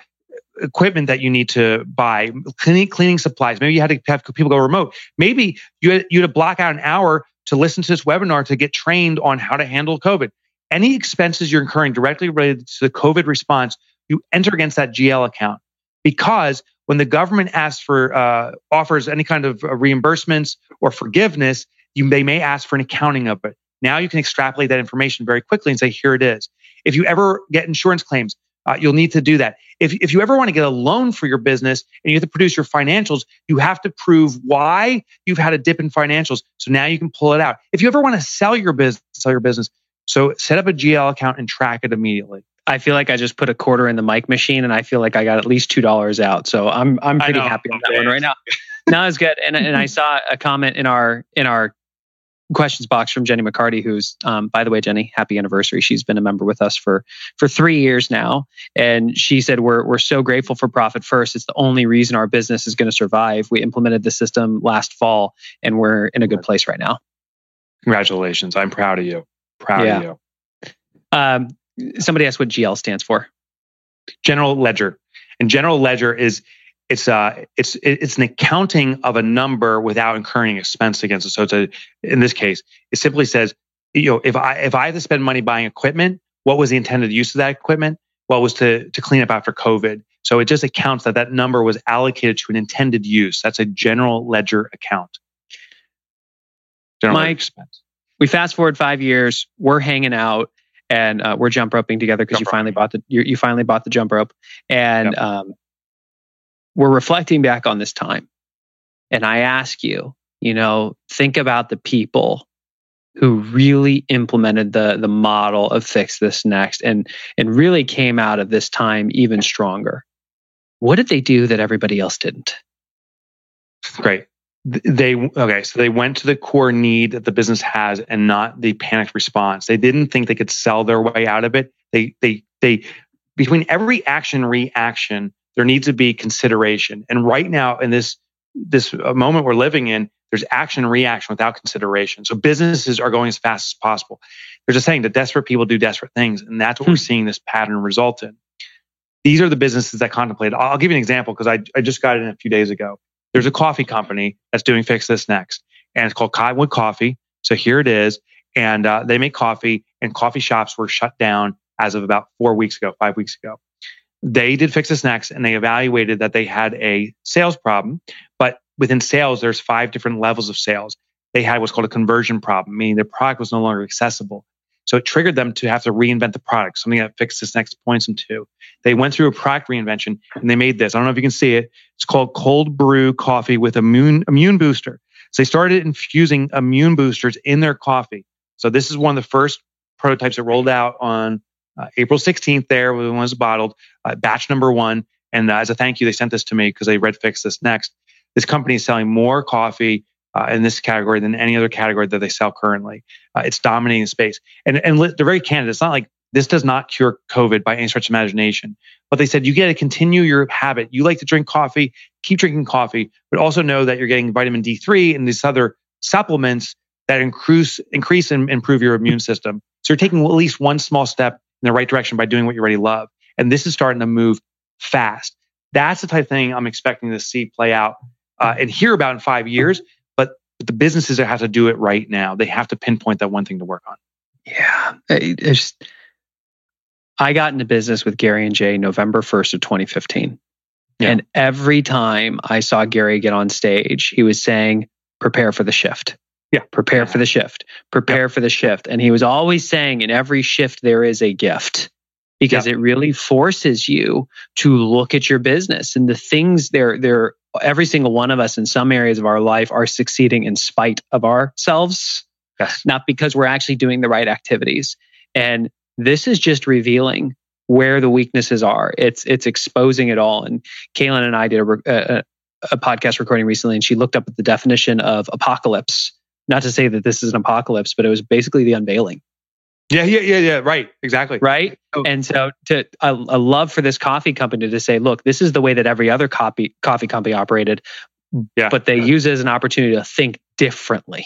equipment that you need to buy, cleaning, cleaning supplies. Maybe you had to have people go remote. Maybe you had, you had to block out an hour to listen to this webinar to get trained on how to handle COVID. Any expenses you're incurring directly related to the COVID response, you enter against that GL account because when the government asks for uh, offers any kind of uh, reimbursements or forgiveness, you they may ask for an accounting of it. Now you can extrapolate that information very quickly and say, here it is. If you ever get insurance claims, uh, you'll need to do that. If, if you ever want to get a loan for your business and you have to produce your financials, you have to prove why you've had a dip in financials. So now you can pull it out. If you ever want to sell your business, sell your business. So set up a GL account and track it immediately. I feel like I just put a quarter in the mic machine and I feel like I got at least two dollars out. So I'm I'm pretty happy on that one right now. no, it's good. And and I saw a comment in our in our questions box from Jenny McCarty, who's um, by the way, Jenny, happy anniversary. She's been a member with us for for three years now, and she said we're we're so grateful for Profit First. It's the only reason our business is going to survive. We implemented the system last fall, and we're in a good place right now. Congratulations! I'm proud of you. Proud yeah. of you. Um, somebody asked what GL stands for. General ledger. And general ledger is it's uh it's it's an accounting of a number without incurring expense against it. So it's a in this case, it simply says, you know, if I if I have to spend money buying equipment, what was the intended use of that equipment? What was to to clean up after COVID? So it just accounts that that number was allocated to an intended use. That's a general ledger account. General Mike, expense. we fast forward five years. We're hanging out and uh, we're jump roping together because you finally bought the you, you, finally bought the jump rope, and yep. um, we're reflecting back on this time. And I ask you, you know, think about the people who really implemented the the model of fix this next and and really came out of this time even stronger. What did they do that everybody else didn't? Great they okay so they went to the core need that the business has and not the panicked response. They didn't think they could sell their way out of it. They they they between every action reaction there needs to be consideration. And right now in this this uh, moment we're living in there's action reaction without consideration. So businesses are going as fast as possible. There's a saying that desperate people do desperate things and that's what we're hmm. seeing this pattern result in. These are the businesses that contemplate. I'll give you an example because I, I just got it in a few days ago there's a coffee company that's doing Fix This Next, and it's called Cottonwood Coffee. So here it is. And uh, they make coffee, and coffee shops were shut down as of about four weeks ago, five weeks ago. They did Fix This Next, and they evaluated that they had a sales problem. But within sales, there's five different levels of sales. They had what's called a conversion problem, meaning their product was no longer accessible. So it triggered them to have to reinvent the product, something that Fix This Next points them to. They went through a product reinvention and they made this. I don't know if you can see it. It's called cold brew coffee with immune immune booster. So they started infusing immune boosters in their coffee. So this is one of the first prototypes that rolled out on uh, April 16th. There when it was bottled, uh, batch number one. And uh, as a thank you, they sent this to me because they read Fix This Next. This company is selling more coffee uh, in this category than any other category that they sell currently. Uh, it's dominating the space. And, and they're very candid. It's not like this does not cure COVID by any stretch of imagination. But they said you get to continue your habit. You like to drink coffee, keep drinking coffee, but also know that you're getting vitamin D3 and these other supplements that increase, increase and improve your immune system. So you're taking at least one small step in the right direction by doing what you already love. And this is starting to move fast. That's the type of thing I'm expecting to see play out uh, and hear about in five years but the businesses that have to do it right now. They have to pinpoint that one thing to work on. Yeah. It's, I got into business with Gary and Jay November 1st of 2015. Yeah. And every time I saw Gary get on stage, he was saying, prepare for the shift. Yeah. Prepare yeah. for the shift. Prepare yeah. for the shift. And he was always saying, in every shift, there is a gift because yeah. it really forces you to look at your business and the things they're, they're every single one of us in some areas of our life are succeeding in spite of ourselves, yes. not because we're actually doing the right activities. And this is just revealing where the weaknesses are. It's it's exposing it all. And Kaylin and I did a, a, a podcast recording recently, and she looked up at the definition of apocalypse. Not to say that this is an apocalypse, but it was basically the unveiling. Yeah, yeah, yeah, yeah. Right, exactly. Right, oh. and so to a, a, love for this coffee company to say, look, this is the way that every other coffee coffee company operated, yeah. but they use it as an opportunity to think differently.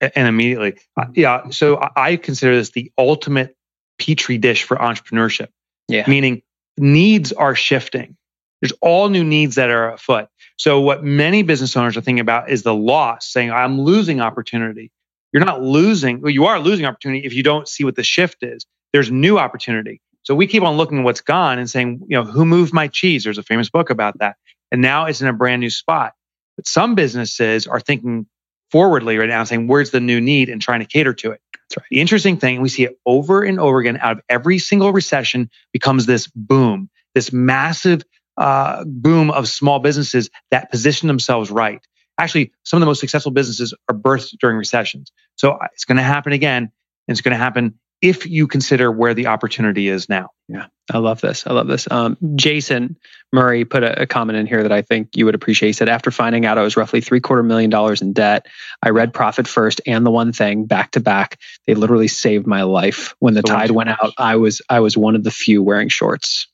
And immediately, uh, yeah. So I consider this the ultimate petri dish for entrepreneurship. Yeah, meaning needs are shifting. There's all new needs that are afoot. So what many business owners are thinking about is the loss, saying I'm losing opportunity you're not losing, well, you are losing opportunity if you don't see what the shift is. There's new opportunity. So we keep on looking at what's gone and saying, you know, who moved my cheese? There's a famous book about that. and now it's in a brand new spot. But some businesses are thinking forwardly right now, saying, where's the new need and trying to cater to it. That's right. The interesting thing, we see it over and over again out of every single recession becomes this boom, this massive uh, boom of small businesses that position themselves right. Actually, some of the most successful businesses are birthed during recessions. So uh, it's going to happen again. And it's going to happen if you consider where the opportunity is now. Yeah, I love this. I love this. Um, Jason Murray put a, a, comment in here that I think you would appreciate. He said, after finding out I was roughly three quarter million dollars in debt, I read Profit First and The One Thing back to back. They literally saved my life. When the so tide went out, I was I was one of the few wearing shorts.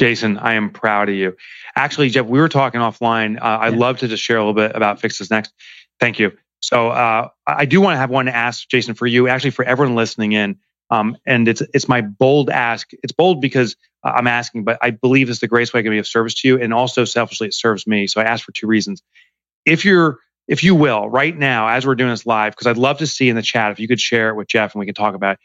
Jason, I am proud of you. Actually, Geoff, we were talking offline. Uh, I'd love to just share a little bit about Fix This Next. Thank you. So uh, I do want to have one to ask Jason for you, actually for everyone listening in. Um, and it's it's my bold ask. It's bold because uh, I'm asking, but I believe it's the greatest way I can be of service to you, and also selfishly it serves me. So I ask for two reasons. If you're if you will, right now, as we're doing this live, because I'd love to see in the chat if you could share it with Geoff and we can talk about it.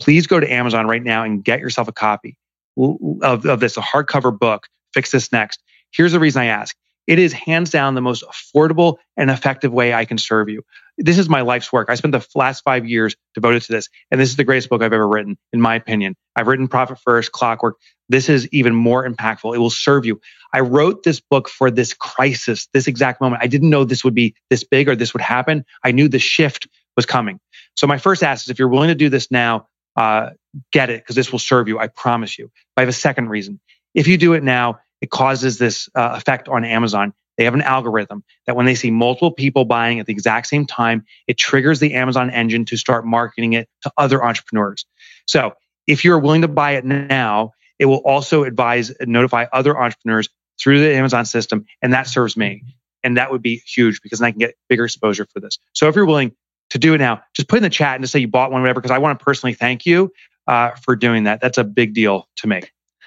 Please go to Amazon right now and get yourself a copy of, of this, a hardcover book, Fix This Next. Here's the reason I ask. It is hands down the most affordable and effective way I can serve you. This is my life's work. I spent the last five years devoted to this, and this is the greatest book I've ever written, in my opinion. I've written Profit First, Clockwork. This is even more impactful. It will serve you. I wrote this book for this crisis, this exact moment. I didn't know this would be this big or this would happen. I knew the shift was coming. So my first ask is if you're willing to do this now, uh, get it because this will serve you. I promise you. I have a second reason. If you do it now, it causes this uh, effect on Amazon. They have an algorithm that when they see multiple people buying at the exact same time, it triggers the Amazon engine to start marketing it to other entrepreneurs. So if you're willing to buy it now, it will also advise and notify other entrepreneurs through the Amazon system, and that serves me. And that would be huge because I can get bigger exposure for this. So if you're willing to do it now, just put in the chat and just say you bought one, whatever, because I want to personally thank you uh, for doing that. That's a big deal to me.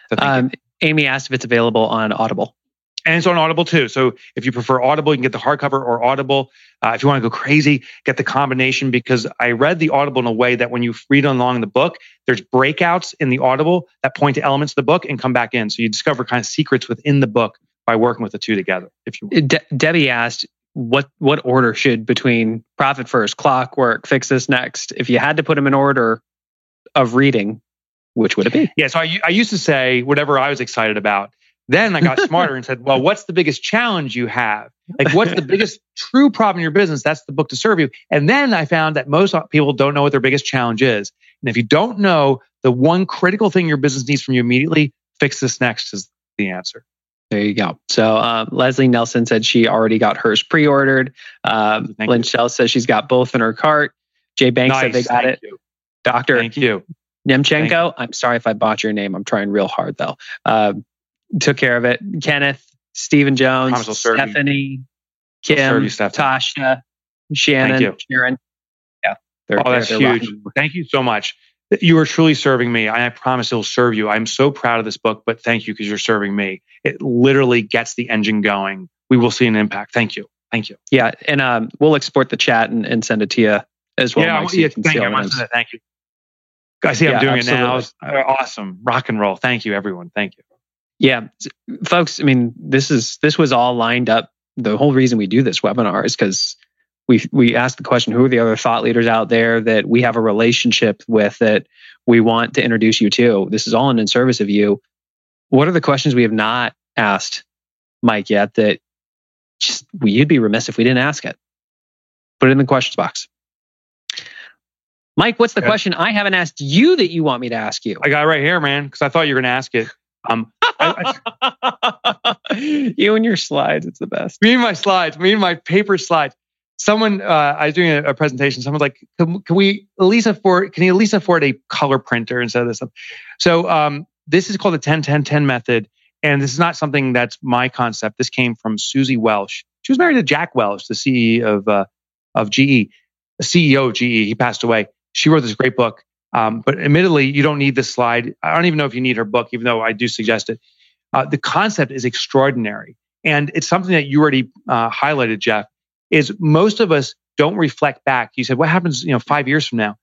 So um, Amy asked if it's available on Audible. And it's on Audible too. So if you prefer Audible, you can get the hardcover or Audible. Uh, if you want to go crazy, get the combination because I read the Audible in a way that when you read along the book, there's breakouts in the Audible that point to elements of the book and come back in. So you discover kind of secrets within the book by working with the two together. If you De- Debbie asked, what what order should between profit first, clockwork, fix this next? If you had to put them in order of reading, which would it be? Yeah, so I, I used to say whatever I was excited about. Then I got smarter and said, well, what's the biggest challenge you have? Like, what's the biggest true problem in your business? That's the book to serve you. And then I found that most people don't know what their biggest challenge is. And if you don't know the one critical thing your business needs from you immediately, fix this next is the answer. There you go. So um, Leslie Nelson said she already got hers pre-ordered. Um, Lynn Shell says she's got both in her cart. Jay Banks nice. said they got it. You. Doctor. Thank you. Nemchenko, I'm sorry if I botched your name. I'm trying real hard though. Uh, took care of it. Kenneth, Stephen Jones, Stephanie, Kim, you, Tasha, Shannon, Sharon. Yeah. They're, oh, that's they're huge. Rocking. Thank you so much. You are truly serving me. I promise it'll serve you. I'm so proud of this book, but thank you because you're serving me. It literally gets the engine going. We will see an impact. Thank you. Thank you. Yeah. And um, we'll export the chat and, and send it to you as well. Yeah, yeah thank you. Thank you. I see I'm yeah, doing absolutely. it now. Uh, awesome. Rock and roll. Thank you, everyone. Thank you. Yeah. Folks, I mean, this is this was all lined up. The whole reason we do this webinar is because we we ask the question, who are the other thought leaders out there that we have a relationship with that we want to introduce you to? This is all in service of you. What are the questions we have not asked Mike yet that just you'd be remiss if we didn't ask it? Put it in the questions box. Mike, what's the question I haven't asked you that you want me to ask you? I got it right here, man, because I thought you were going to ask it. Um, I, I, you and your slides, it's the best. Me and my slides, me and my paper slides. Someone, uh, I was doing a, a presentation. Someone's like, can, can, we at least afford? Can you at least afford a color printer instead of this? Stuff?" So um, this is called the 10 10 10 method, and this is not something that's my concept. This came from Suzy Welch. She was married to Jack Welch, the CEO of uh, of GE, the CEO of GE. He passed away she wrote this great book. Um, but admittedly, you don't need this slide. I don't even know if you need her book, even though I do suggest it. Uh, the concept is extraordinary. And it's something that you already uh, highlighted, Geoff, is most of us don't reflect back. You said, what happens, you know, five years from now?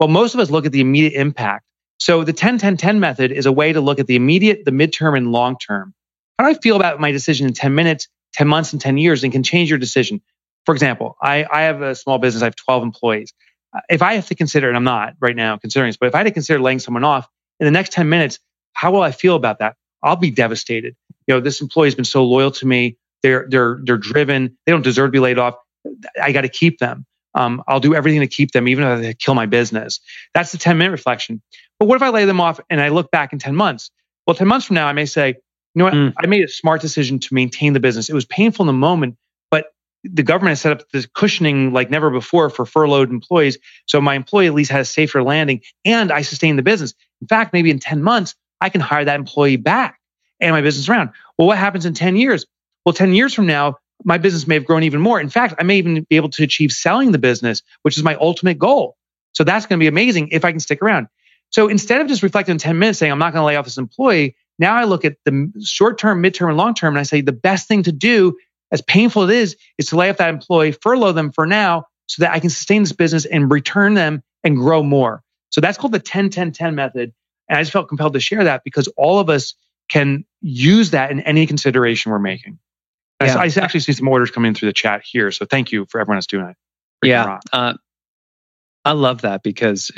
Well, most of us look at the immediate impact. So the 10 10 10 method is a way to look at the immediate, the midterm, and long term how do I feel about my decision in 10 minutes, 10 months, and 10 years and can change your decision. For example, I, I have a small business, I have 12 employees. If I have to consider, and I'm not right now considering this, but if I had to consider laying someone off in the next 10 minutes, how will I feel about that? I'll be devastated. You know, this employee has been so loyal to me. They're they're they're driven. They don't deserve to be laid off. I got to keep them. Um, I'll do everything to keep them, even if they kill my business. That's the 10 minute reflection. But what if I lay them off and I look back in 10 months? Well, 10 months from now, I may say, you know what? Mm. I made a smart decision to maintain the business. It was painful in the moment, the government has set up this cushioning like never before for furloughed employees. So my employee at least has a safer landing and I sustain the business. In fact, maybe in 10 months, I can hire that employee back and my business around. Well, what happens in 10 years? Well, 10 years from now, my business may have grown even more. In fact, I may even be able to achieve selling the business, which is my ultimate goal. So that's going to be amazing if I can stick around. So instead of just reflecting in 10 minutes saying, I'm not going to lay off this employee, now I look at the short term, midterm, and long term, and I say the best thing to do, as painful as it is, is to lay off that employee, furlough them for now so that I can sustain this business and return them and grow more. So that's called the 10 10 10 method. And I just felt compelled to share that because all of us can use that in any consideration we're making. Yeah. I, I, actually see some orders coming in through the chat here. So thank you for everyone that's doing it. yeah. Uh, I love that because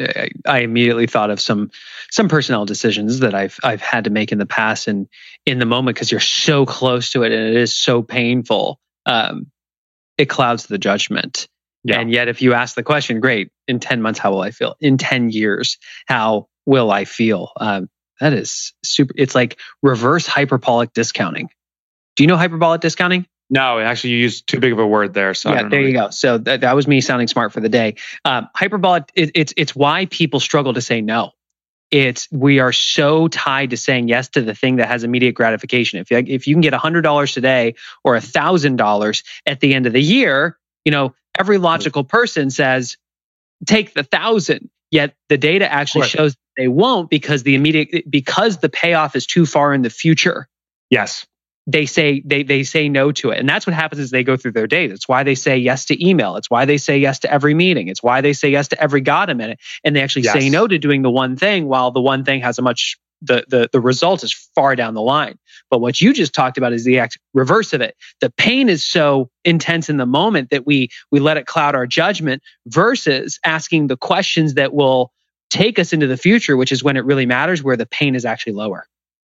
I immediately thought of some some personnel decisions that I've I've had to make in the past and in the moment because you're so close to it and it is so painful. Um, it clouds the judgment. Yeah. And yet, if you ask the question, great, in 10 months, how will I feel? In 10 years, how will I feel? Um, that is super. It's like reverse hyperbolic discounting. Do you know hyperbolic discounting? No, actually, you used too big of a word there. So yeah, there you go. So that, that was me sounding smart for the day. Um, hyperbolic. It, it's it's why people struggle to say no. It's we are so tied to saying yes to the thing that has immediate gratification. If you, if you can get hundred dollars today or a thousand dollars at the end of the year, you know every logical person says take the thousand. Yet the data actually shows they won't because the immediate because the payoff is too far in the future. Yes they say they they say no to it. And that's what happens as they go through their day. It's why they say yes to email. It's why they say yes to every meeting. It's why they say yes to every god a minute. And they actually yes. say no to doing the one thing while the one thing has a much the, the the result is far down the line. But what you just talked about is the act reverse of it. The pain is so intense in the moment that we we let it cloud our judgment versus asking the questions that will take us into the future which is when it really matters where the pain is actually lower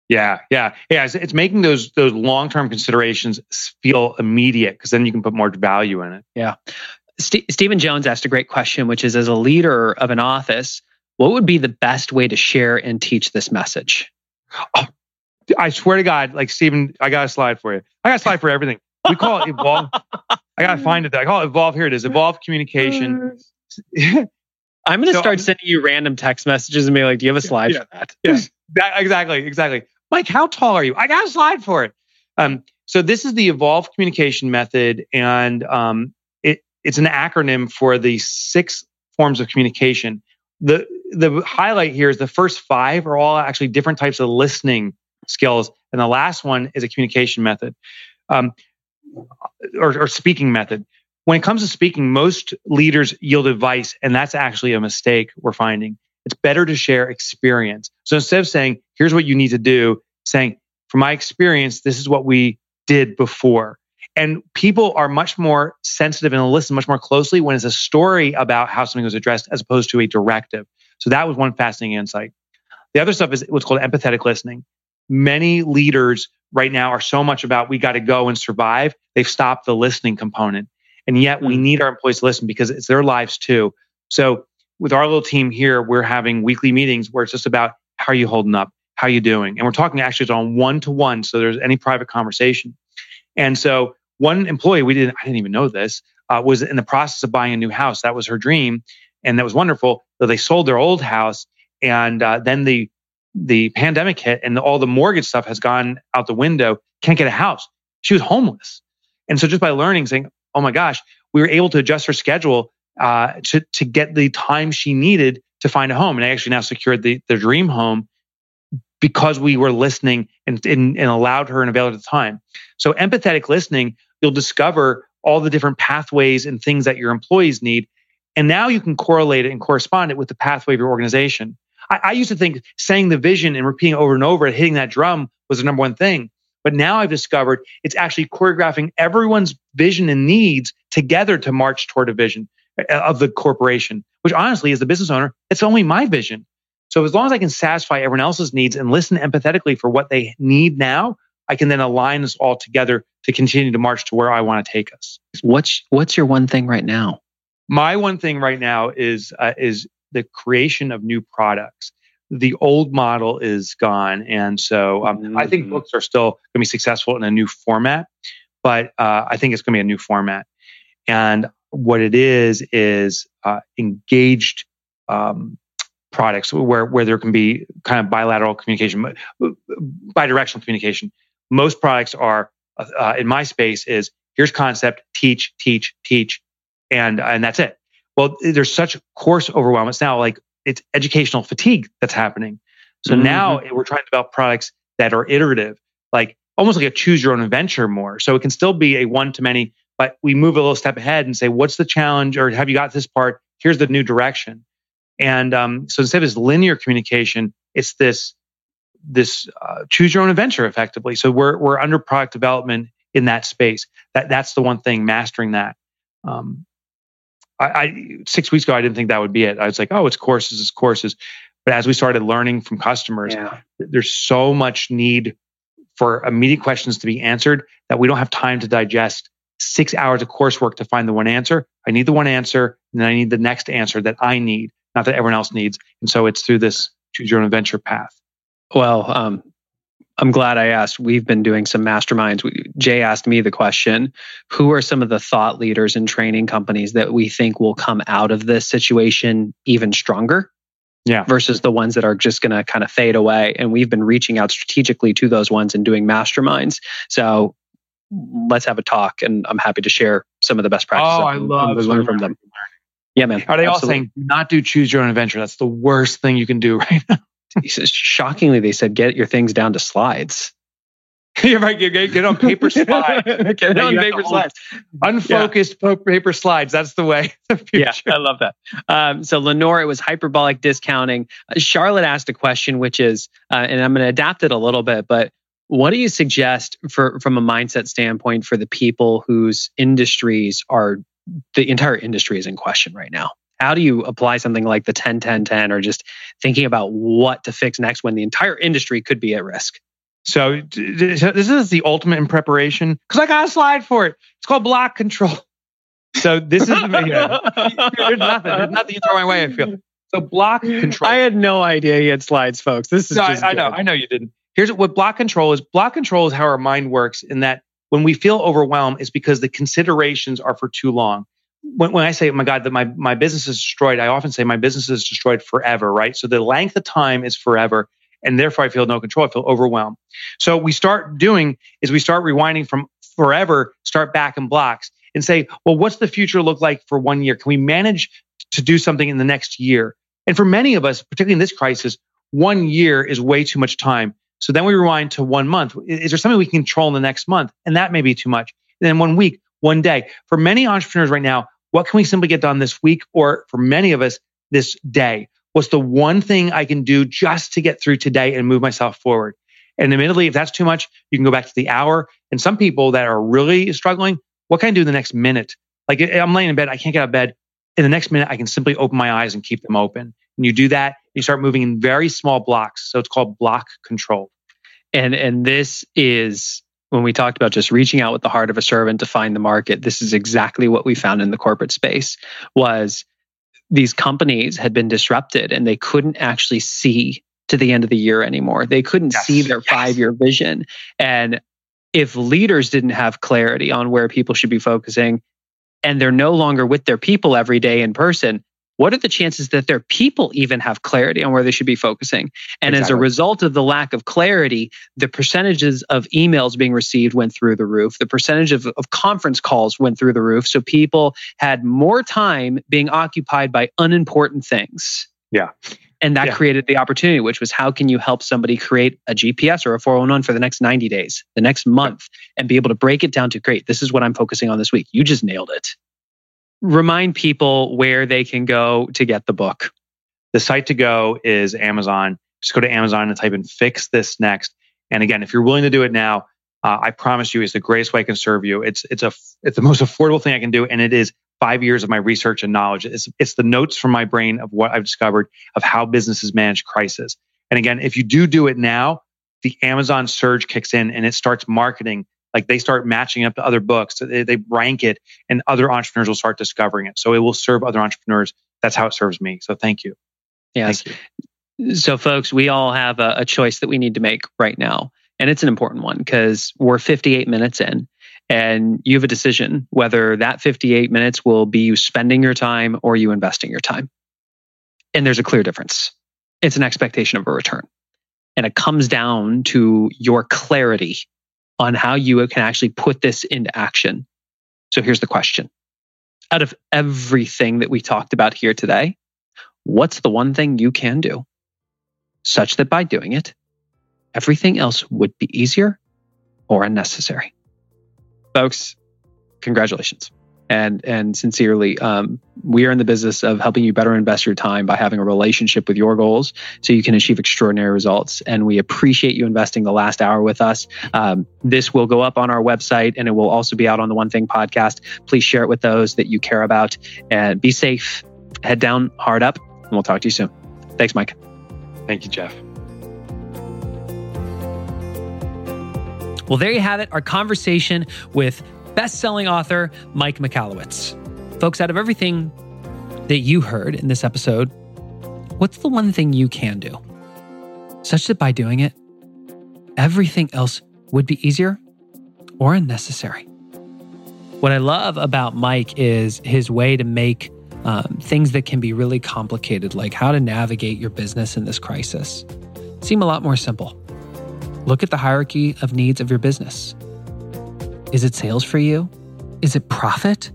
yeah, yeah, yeah. It's, it's making those those long term considerations feel immediate because then you can put more value in it. Yeah. St- Stephen Jones asked a great question, which is, as a leader of an office, what would be the best way to share and teach this message? Oh, I swear to God, like Stephen, I got a slide for you. I got a slide for everything. We call it evolve. I gotta find it. I call it evolve. Here it is. Evolve communication. I'm gonna so, start sending you random text messages and be like, "Do you have a slide yeah, for that?" Yeah, that, exactly, exactly. Mike, how tall are you? I got a slide for it. Um, so this is the evolved communication method, and um, it, it's an acronym for the six forms of communication. The the highlight here is the first five are all actually different types of listening skills, and the last one is a communication method, um, or, or speaking method. When it comes to speaking, most leaders yield advice, and that's actually a mistake we're finding. It's better to share experience. So instead of saying, here's what you need to do, saying, from my experience, this is what we did before. And people are much more sensitive and listen much more closely when it's a story about how something was addressed as opposed to a directive. So that was one fascinating insight. The other stuff is what's called empathetic listening. Many leaders right now are so much about we got to go and survive. They've stopped the listening component. And yet we hmm. need our employees to listen because it's their lives too. So with our little team here, we're having weekly meetings where it's just about how are you holding up? How are you doing? And we're talking actually it's on one to one. So there's any private conversation. And so one employee, we didn't, I didn't even know this, uh, was in the process of buying a new house. That was her dream. And that was wonderful. So they sold their old house. And uh, then the, the pandemic hit and all the mortgage stuff has gone out the window. Can't get a house. She was homeless. And so just by learning, saying, oh my gosh, we were able to adjust her schedule uh, to to get the time she needed to find a home. And I actually now secured the the dream home because we were listening and, and, and allowed her and availed the time. So empathetic listening, you'll discover all the different pathways and things that your employees need. And now you can correlate it and correspond it with the pathway of your organization. I, I used to think saying the vision and repeating over and over and hitting that drum was the number one thing. But now I've discovered it's actually choreographing everyone's vision and needs together to march toward a vision of the corporation, which honestly, as the business owner, it's only my vision. So as long as I can satisfy everyone else's needs and listen empathetically for what they need now, I can then align us all together to continue to march to where I want to take us. What's what's your one thing right now? My one thing right now is uh, is the creation of new products. The old model is gone, and so um, mm-hmm. I think mm-hmm. books are still going to be successful in a new format, but uh, I think it's going to be a new format. And what it is is uh, engaged um, products where where there can be kind of bilateral communication, bidirectional communication. Most products are uh, in my space is here's concept, teach, teach, teach, and and that's it. Well, there's such course overwhelm. It's now like it's educational fatigue that's happening. So mm-hmm. now we're trying to develop products that are iterative, like almost like a choose your own adventure more. So it can still be a one to many, but we move a little step ahead and say, what's the challenge? Or have you got this part? Here's the new direction. And um, so instead of this linear communication, it's this this uh, choose your own adventure effectively. So we're we're under product development in that space. That that's the one thing mastering that. Um, I, I, six weeks ago I didn't think that would be it. I was like, oh, it's courses, it's courses. But as we started learning from customers, yeah. there's so much need for immediate questions to be answered that we don't have time to digest six hours of coursework to find the one answer. I need the one answer, and then I need the next answer that I need, not that everyone else needs. And so it's through this choose your own adventure path. Well, um, I'm glad I asked. We've been doing some masterminds. We, Jay asked me the question Who are some of the thought leaders and training companies that we think will come out of this situation even stronger? Yeah. Versus the ones that are just going to kind of fade away. And we've been reaching out strategically to those ones and doing masterminds. So let's have a talk. And I'm happy to share some of the best practices. Oh, I love learn from them. Yeah, man. Are they absolutely. all saying, not do choose your own adventure? That's the worst thing you can do right now he says, shockingly, they said, get your things down to slides. You're right. Get, get on paper slides. get on paper slides. Unfocused yeah. paper slides. That's the way. yeah, I love that. Um, so Lenore, it was hyperbolic discounting. Uh, Charlotte asked a question, which is, uh, and I'm going to adapt it a little bit, but what do you suggest for from a mindset standpoint for the people whose industries are the entire industry is in question right now? how do you apply something like the 10 10 10 or just thinking about what to fix next when the entire industry could be at risk? So this is the ultimate in preparation because i got a slide for it. It's called block control. So this is you know, there's nothing. There's nothing you throw my way i feel. So block control. i had no idea he had slides folks. This is no, I, I know. i know you didn't here's what block control is block control is how our mind works in that when we feel overwhelmed it's because the considerations are for too long when, when I say, oh my God, that my, my business is destroyed, I often say my business is destroyed forever, right? So the length of time is forever. And therefore I feel no control. I feel overwhelmed. So we start doing is we start rewinding from forever, start back in blocks and say, well, what's the future look like for one year? Can we manage to do something in the next year? And for many of us, particularly in this crisis, one year is way too much time. So then we rewind to one month. Is there something we can control in the next month? And that may be too much. And then one week, one day. For many entrepreneurs right now, what can we simply get done this week or for many of us this day? What's the one thing I can do just to get through today and move myself forward? And admittedly, if that's too much, you can go back to the hour. And some people that are really struggling, what can I do in the next minute? Like I'm laying in bed, I can't get out of bed. In the next minute, I can simply open my eyes and keep them open. And you do that, you start moving in very small blocks. So it's called block control. And and this is when we talked about just reaching out with the heart of a servant to find the market this is exactly what we found in the corporate space was these companies had been disrupted and they couldn't actually see to the end of the year anymore they couldn't yes. see their yes. 5 year vision and if leaders didn't have clarity on where people should be focusing and they're no longer with their people every day in person what are the chances that their people even have clarity on where they should be focusing? And exactly. as a result of the lack of clarity, the percentages of emails being received went through the roof. The percentage of, of conference calls went through the roof. So people had more time being occupied by unimportant things. Yeah. And that yeah. created the opportunity, which was how can you help somebody create a GPS or a 401 for the next 90 days, the next month, and be able to break it down to great, this is what I'm focusing on this week. You just nailed it remind people where they can go to get the book. The site to go is Amazon. Just go to Amazon and type in fix this next. And again, if you're willing to do it now, uh, I promise you, it's the greatest way I can serve you. It's it's a it's the most affordable thing I can do, and it is five years of my research and knowledge. It's it's the notes from my brain of what I've discovered of how businesses manage crisis. And again, if you do do it now, the Amazon surge kicks in and it starts marketing. Like they start matching up to other books, they, they rank it, and other entrepreneurs will start discovering it. So it will serve other entrepreneurs. That's how it serves me. So thank you. Yes. Thank you. So, folks, we all have a, a choice that we need to make right now. And it's an important one because we're 58 minutes in and you have a decision whether that 58 minutes will be you spending your time or you investing your time. And there's a clear difference. It's an expectation of a return. And it comes down to your clarity on how you can actually put this into action. So here's the question. Out of everything that we talked about here today, what's the one thing you can do such that by doing it, everything else would be easier or unnecessary. Folks, congratulations. And, and sincerely, um, we are in the business of helping you better invest your time by having a relationship with your goals so you can achieve extraordinary results. And we appreciate you investing the last hour with us. Um, this will go up on our website and it will also be out on the One Thing podcast. Please share it with those that you care about and be safe. Head down, hard up, and we'll talk to you soon. Thanks, Mike. Thank you, Geoff. Well, there you have it, our conversation with best-selling author Mike Michalowicz. Folks, out of everything that you heard in this episode, what's the one thing you can do? Such that by doing it, everything else would be easier or unnecessary. What I love about Mike is his way to make um, things that can be really complicated, like how to navigate your business in this crisis, seem a lot more simple. Look at the hierarchy of needs of your business. Is it sales for you? Is it profit?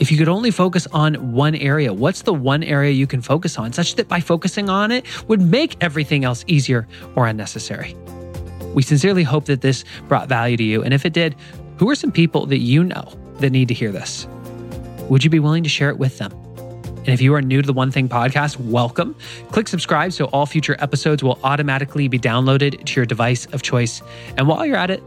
If you could only focus on one area, what's the one area you can focus on such that by focusing on it would make everything else easier or unnecessary? We sincerely hope that this brought value to you. And if it did, who are some people that you know that need to hear this? Would you be willing to share it with them? And if you are new to the One Thing podcast, welcome. Click subscribe so all future episodes will automatically be downloaded to your device of choice. And while you're at it,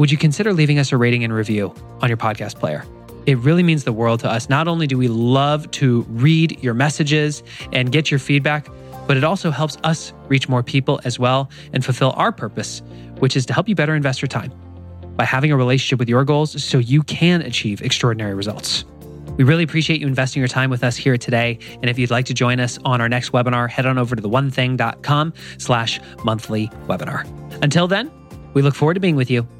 would you consider leaving us a rating and review on your podcast player? It really means the world to us. Not only do we love to read your messages and get your feedback, but it also helps us reach more people as well and fulfill our purpose, which is to help you better invest your time by having a relationship with your goals so you can achieve extraordinary results. We really appreciate you investing your time with us here today. And if you'd like to join us on our next webinar, head on over to theonething.com slash monthly webinar. Until then, we look forward to being with you